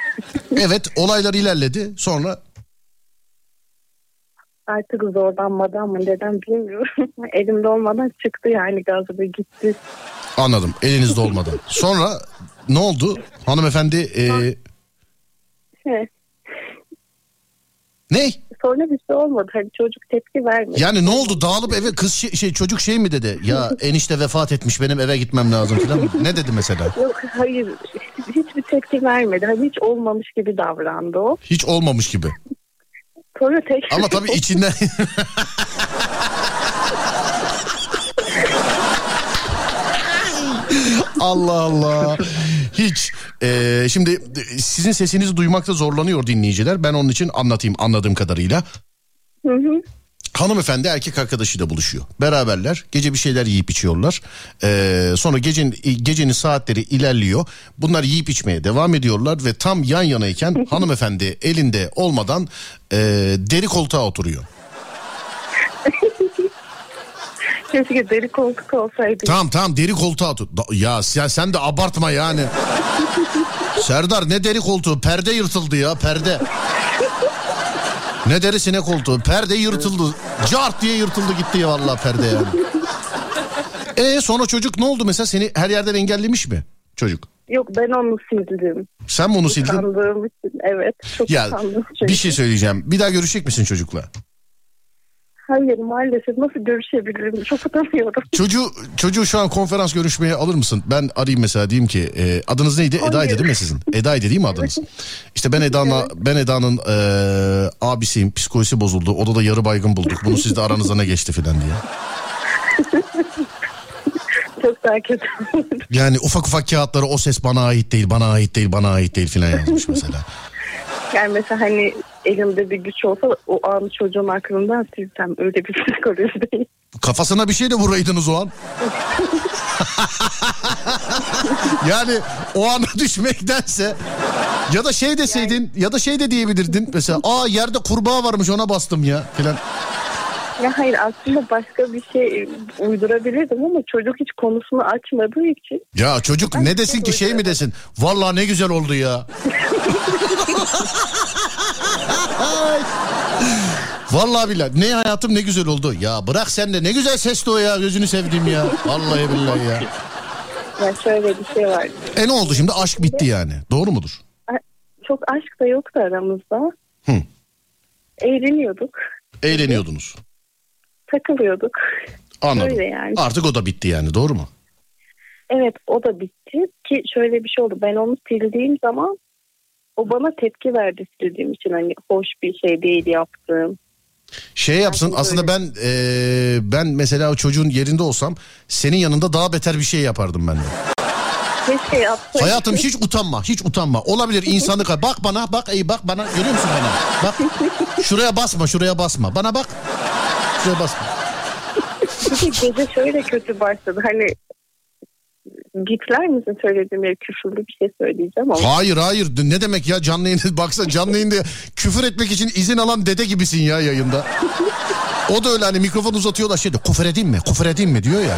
evet olaylar ilerledi. Sonra Artık zorlanmadan mı neden bilmiyorum. (laughs) Elimde olmadan çıktı yani gazı ve gitti. anladım elinizde olmadan. Sonra ne oldu? Hanımefendi e, He. ne? Sonra bir şey olmadı. Hani çocuk tepki vermedi. Yani ne oldu? Dağılıp eve kız şey, şey, çocuk şey mi dedi? Ya (laughs) enişte vefat etmiş benim eve gitmem lazım falan mı? Ne dedi mesela? (laughs) Yok hayır hiçbir tepki vermedi. Hani hiç olmamış gibi davrandı o. Hiç olmamış gibi. Sonra tekrar Ama tabii (laughs) içinden Allah Allah. Hiç. Ee, şimdi e, sizin sesinizi duymakta zorlanıyor dinleyiciler. Ben onun için anlatayım anladığım kadarıyla. Hı hı. Hanımefendi erkek arkadaşıyla buluşuyor. Beraberler. Gece bir şeyler yiyip içiyorlar. Ee, sonra gecenin, gecenin saatleri ilerliyor. Bunlar yiyip içmeye devam ediyorlar ve tam yan yanayken hanımefendi elinde olmadan e, deri koltuğa oturuyor. (laughs) Keşke deri koltuk olsaydı. Tamam tamam deri koltuğa otur. Ya sen, sen de abartma yani. (laughs) Serdar ne deri koltuğu perde yırtıldı ya perde. Ne derisi ne koltuğu perde yırtıldı. Cart diye yırtıldı gitti ya vallahi perde yani. E sonra çocuk ne oldu mesela seni her yerden engellemiş mi çocuk? Yok ben onu sildim. Sen mi onu sildin? Utandığım için evet. Çok Ya utandım çünkü. bir şey söyleyeceğim. Bir daha görüşecek misin çocukla? Hayır maalesef nasıl görüşebilirim çok utanıyorum. (laughs) Çocuğu çocuğu şu an konferans görüşmeye alır mısın? Ben arayayım mesela diyeyim ki e, adınız neydi? Hayır. Eda'ydı değil mi sizin? Eda'ydı değil mi adınız? (laughs) İşte ben Eda'nın ben Eda'nın e, abisiyim. Psikolojisi bozuldu. Odada yarı baygın bulduk. Bunu sizde aranızda ne geçti filan diye. (laughs) Çok daha kötü. Yani ufak ufak kağıtları o ses bana ait değil, bana ait değil, bana ait değil filan yazmış mesela. yani mesela hani elimde bir güç olsa o an çocuğun aklından silsem öyle bir (laughs) psikolojideyim. Kafasına bir şey de vuraydınız o an. (laughs) yani o ana düşmektense ya da şey deseydin ya da şey de diyebilirdin mesela aa yerde kurbağa varmış ona bastım ya filan. Ya hayır aslında başka bir şey uydurabilirdim ama çocuk hiç konusunu açmadığı için Ya çocuk ne desin ki şey mi desin? Vallahi ne güzel oldu ya. (laughs) Vallahi billahi ne hayatım ne güzel oldu. Ya bırak sen de ne güzel sesti o ya gözünü sevdiğim ya. Vallahi billahi ya. ya şöyle bir şey var. E ne oldu şimdi aşk bitti yani. Doğru mudur? Çok aşk da yoktu aramızda. Hı. Eğleniyorduk, Eğleniyordunuz. takılıyorduk. Anladım. Öyle yani. Artık o da bitti yani doğru mu? Evet o da bitti ki şöyle bir şey oldu. Ben onu sildiğim zaman o bana tepki verdi sildiğim için hani hoş bir şey değil yaptığım. Şey yapsın aslında ben e, ben mesela o çocuğun yerinde olsam senin yanında daha beter bir şey yapardım ben de. Keşke yapsaydım. Hayatım hiç utanma hiç utanma. Olabilir insanlık bak bana bak ey bak bana görüyor musun bana? Bak şuraya basma şuraya basma bana bak. Şuraya basma. Gece şöyle kötü başladı. Hani gitler misin söylediğim yere küfürlü bir şey söyleyeceğim ama. Hayır hayır ne demek ya canlı yayında (laughs) baksana canlı yayında küfür etmek için izin alan dede gibisin ya yayında. O da öyle hani mikrofon uzatıyorlar şey diyor küfür edeyim mi küfür edeyim mi diyor ya.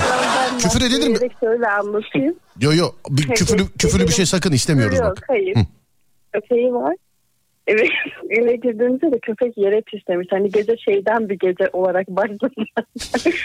Ben Küfür edilir mi? Şöyle anlatayım. Yo yo bir küfürlü, küfürlü bir şey sakın istemiyoruz Yok bak. hayır. Köpeği var. Evet (laughs) eve girdiğimizde de köpek yere pislemiş. Hani gece şeyden bir gece olarak başladı. (laughs)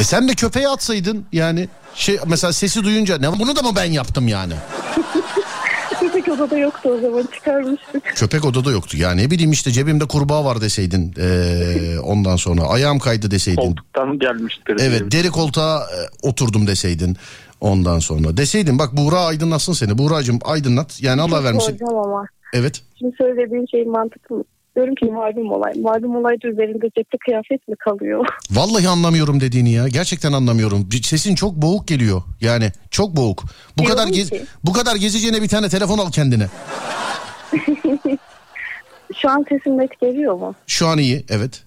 E sen de köpeğe atsaydın yani şey mesela sesi duyunca ne bunu da mı ben yaptım yani? (laughs) Köpek odada yoktu o zaman çıkarmıştık. Köpek odada yoktu. Ya ne bileyim işte cebimde kurbağa var deseydin. Ee, ondan sonra ayağım kaydı deseydin. Tam gelmiştir. Evet deri koltuğa e, oturdum deseydin. Ondan sonra deseydin bak Buğra aydınlatsın seni. Buğracığım aydınlat. Yani Allah ama. Evet. Şimdi söylediğin şey mantıklı mı? Diyorum ki malum olay. Malum olayda üzerinde cepte kıyafet mi kalıyor? (laughs) Vallahi anlamıyorum dediğini ya. Gerçekten anlamıyorum. Sesin çok boğuk geliyor. Yani çok boğuk. Bu Diyorum kadar gez, ki- bu kadar gezeceğine bir tane telefon al kendine. (laughs) Şu an sesim net geliyor mu? Şu an iyi. Evet.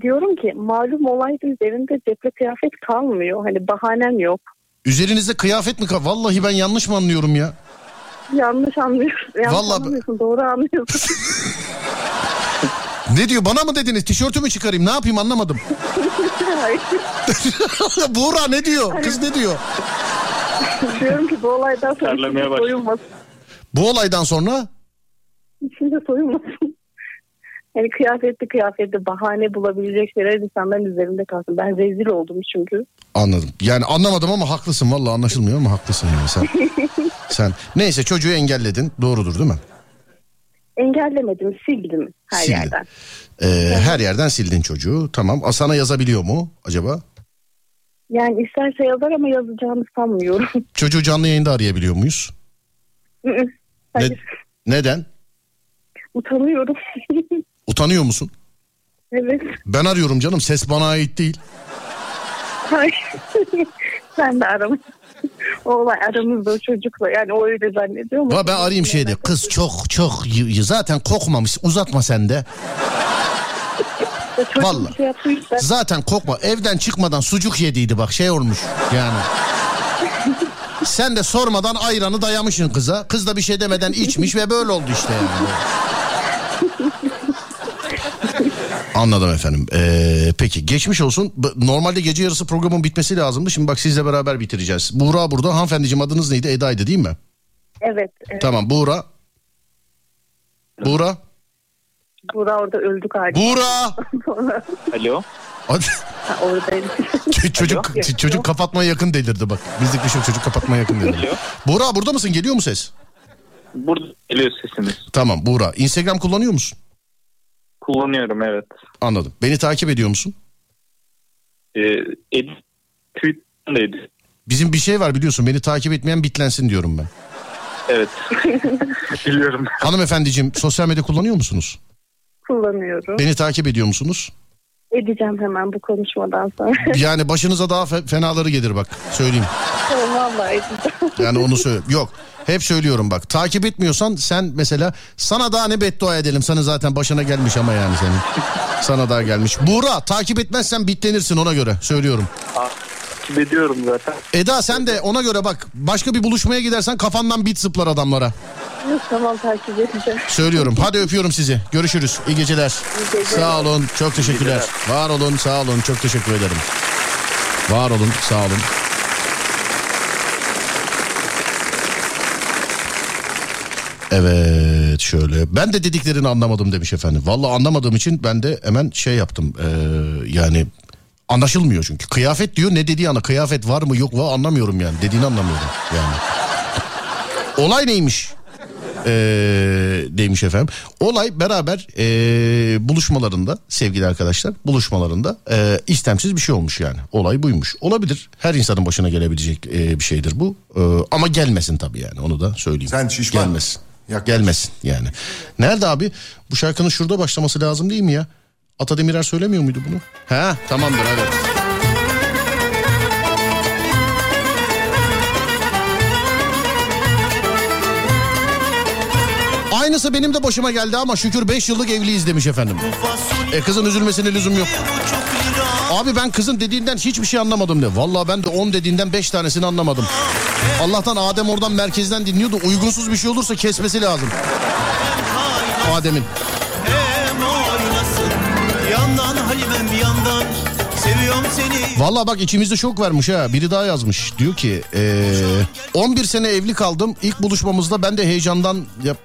Diyorum ki malum olayda üzerinde cepte kıyafet kalmıyor. Hani bahanem yok. Üzerinizde kıyafet mi kal? Vallahi ben yanlış mı anlıyorum ya? Yanlış anlıyorsun. Yanlış Vallahi- anlamıyorsun. Doğru anlıyorsun. (laughs) Ne diyor bana mı dediniz? Tişörtümü çıkarayım ne yapayım anlamadım. Hayır. (laughs) Buğra ne diyor? Kız ne diyor? Diyorum ki bu olaydan sonra soyunmasın. Bu olaydan sonra İçinde soyunmasın. Yani kıyafetli kıyafetli bahane bulabilecek şeyler insanların üzerinde kalsın. Ben rezil oldum çünkü. anladım. Yani anlamadım ama haklısın vallahi anlaşılmıyor ama haklısın yani sen. (laughs) sen neyse çocuğu engelledin. Doğrudur değil mi? Engellemedim, sildim her Sildin. yerden. Ee, her yerden sildin çocuğu. Tamam. A, Sana yazabiliyor mu acaba? Yani isterse yazar ama yazacağını sanmıyorum. (laughs) Çocuğu canlı yayında arayabiliyor muyuz? Ne? Ne, neden? Utanıyorum. (laughs) Utanıyor musun? evet. Ben arıyorum canım. Ses bana ait değil. Hayır. (laughs) Sen de aramış. O olay aramızda o çocukla. Yani o öyle zannediyor mu? Ben arayayım şeyde. Kız çok çok y- y- zaten kokmamış. Uzatma sen de. Bir şey. Zaten kokma. Evden çıkmadan sucuk yediydi bak şey olmuş yani. Sen de sormadan ayranı dayamışsın kıza. Kız da bir şey demeden içmiş ve böyle oldu işte yani. Anladım efendim. Ee, peki geçmiş olsun. Normalde gece yarısı programın bitmesi lazımdı. Şimdi bak sizle beraber bitireceğiz. Buğra burada. Hanımefendiciğim adınız neydi? Eda'ydı değil mi? Evet. evet. Tamam Buğra. Buğra. Buğra orada öldü galiba. Buğra. (laughs) Alo. Hadi. ha, oradaydı. (laughs) çocuk çocuk kapatmaya yakın delirdi bak. Bizdeki bir şey çocuk kapatmaya yakın delirdi. Buğra burada mısın? Geliyor mu ses? Burada geliyor sesiniz. Tamam Buğra. Instagram kullanıyor musun? Kullanıyorum evet. Anladım. Beni takip ediyor musun? Ee, edit tweet'teydi. Bizim bir şey var biliyorsun beni takip etmeyen bitlensin diyorum ben. Evet. (laughs) Biliyorum. Hanımefendiciğim sosyal medya kullanıyor musunuz? Kullanıyorum. Beni takip ediyor musunuz? Edeceğim hemen bu konuşmadan sonra. (laughs) Yani başınıza daha fe- fenaları gelir bak söyleyeyim. tamam vallahi edeceğim. Yani onu (laughs) söyle. Yok. Hep söylüyorum bak. Takip etmiyorsan sen mesela sana daha ne beddua edelim. Sana zaten başına gelmiş ama yani senin. Sana daha gelmiş. Buğra takip etmezsen bitlenirsin ona göre söylüyorum. Takip ediyorum zaten. Eda sen de ona göre bak. Başka bir buluşmaya gidersen kafandan bit zıplar adamlara. Yok tamam takip edeceğim. Söylüyorum. Hadi öpüyorum sizi. Görüşürüz. İyi geceler. İyi geceler. Sağ olun. Çok teşekkürler. Var olun. Sağ olun. Çok teşekkür ederim. Var olun. Sağ olun. Evet şöyle. Ben de dediklerini anlamadım demiş efendim. Vallahi anlamadığım için ben de hemen şey yaptım. Ee, yani anlaşılmıyor çünkü. Kıyafet diyor ne dediği ana kıyafet var mı yok mu anlamıyorum yani. Dediğini anlamıyorum yani. Olay neymiş? Ee, demiş efendim. Olay beraber ee, buluşmalarında sevgili arkadaşlar buluşmalarında ee, istemsiz bir şey olmuş yani. Olay buymuş. Olabilir. Her insanın başına gelebilecek ee, bir şeydir bu. Ee, ama gelmesin tabii yani onu da söyleyeyim. Sen şişman. Gelmesin. Gelmesin yani. Nerede abi? Bu şarkının şurada başlaması lazım değil mi ya? Ata Demirer söylemiyor muydu bunu? Ha tamamdır evet. Aynısı benim de başıma geldi ama şükür 5 yıllık evliyiz demiş efendim. E kızın üzülmesine lüzum yok. Abi ben kızın dediğinden hiçbir şey anlamadım de. Vallahi ben de 10 dediğinden 5 tanesini anlamadım. Allah'tan Adem oradan merkezden dinliyordu. Uygunsuz bir şey olursa kesmesi lazım. Adem'in. Oynasın Yandan Seviyorum seni Vallahi bak içimizde şok vermiş ha. Biri daha yazmış. Diyor ki eee, 11 sene evli kaldım. İlk buluşmamızda ben de heyecandan yap.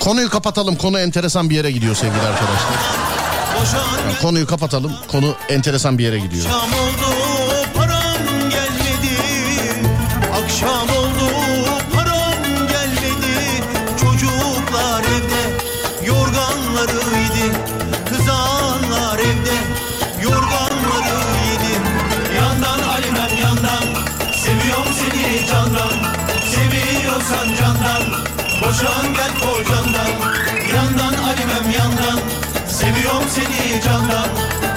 Konuyu kapatalım. Konu enteresan bir yere gidiyor sevgili arkadaşlar. Yani konuyu kapatalım. Konu enteresan bir yere gidiyor. Akşam oldu Boşan gel kocandan Yandan Halimem yandan Seviyorum seni candan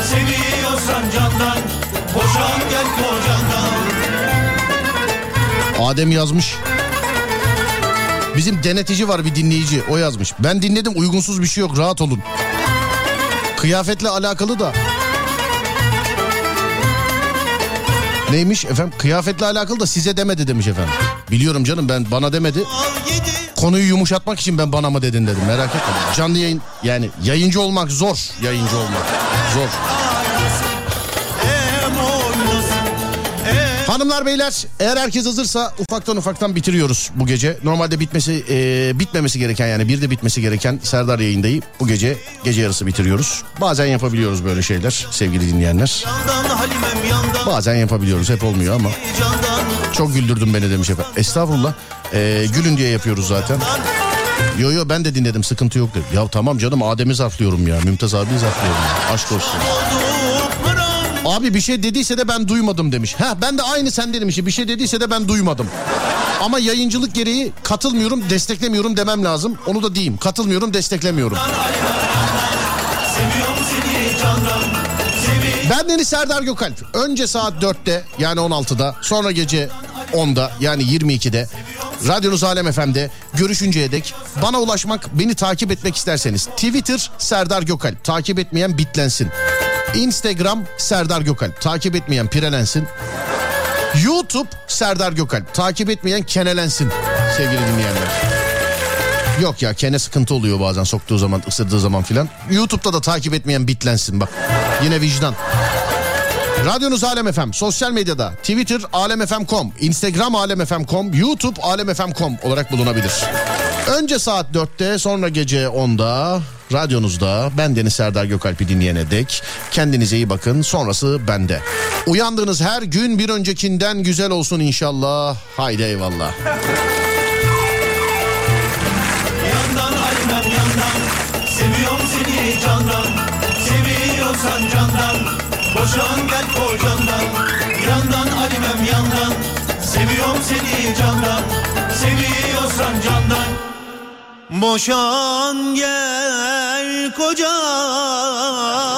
Seviyorsan candan Boşan gel kocandan Adem yazmış. Bizim denetici var bir dinleyici. O yazmış. Ben dinledim uygunsuz bir şey yok. Rahat olun. Kıyafetle alakalı da. Neymiş efendim? Kıyafetle alakalı da size demedi demiş efendim. Biliyorum canım ben bana demedi. Konuyu yumuşatmak için ben bana mı dedin dedim merak etme. Canlı yayın yani yayıncı olmak zor. Yayıncı olmak zor. Hanımlar beyler eğer herkes hazırsa ufaktan ufaktan bitiriyoruz bu gece. Normalde bitmesi e, bitmemesi gereken yani bir de bitmesi gereken Serdar yayındayı bu gece gece yarısı bitiriyoruz. Bazen yapabiliyoruz böyle şeyler sevgili dinleyenler. Bazen yapabiliyoruz hep olmuyor ama çok güldürdün beni demiş efendim. Estağfurullah E, gülün diye yapıyoruz zaten. Yo yo ben de dinledim sıkıntı yok dedi. Ya tamam canım Adem'i zarflıyorum ya Mümtaz abi zarflıyorum ya. Aşk olsun. Abi bir şey dediyse de ben duymadım demiş. Ha ben de aynı sen dedim işte bir şey dediyse de ben duymadım. Ama yayıncılık gereği katılmıyorum, desteklemiyorum demem lazım. Onu da diyeyim. Katılmıyorum, desteklemiyorum. Ben Deniz Serdar Gökalp. Önce saat 4'te yani 16'da sonra gece 10'da yani 22'de Radyonuz Alem FM'de görüşünceye dek bana ulaşmak, beni takip etmek isterseniz Twitter Serdar Gökalp. Takip etmeyen bitlensin. Instagram Serdar Gökalp. Takip etmeyen pirelensin. YouTube Serdar Gökalp. Takip etmeyen kenelensin sevgili dinleyenler. Yok ya kene sıkıntı oluyor bazen soktuğu zaman ısırdığı zaman filan. YouTube'da da takip etmeyen bitlensin bak. Yine vicdan. Radyonuz Alem FM, sosyal medyada Twitter alemfm.com, Instagram alemfm.com, YouTube alemfm.com olarak bulunabilir. Önce saat 4'te sonra gece 10'da radyonuzda ben Deniz Serdar Gökalp'i dinleyene dek kendinize iyi bakın sonrası bende. Uyandığınız her gün bir öncekinden güzel olsun inşallah. Haydi eyvallah. Yandan Halimem yandan. Seviyorum seni candan Seviyorsan candan. Boşan gel kocandan. Yandan Halimem yandan. Seviyorum seni candan Seviyorsan candan Boşan gel kocandan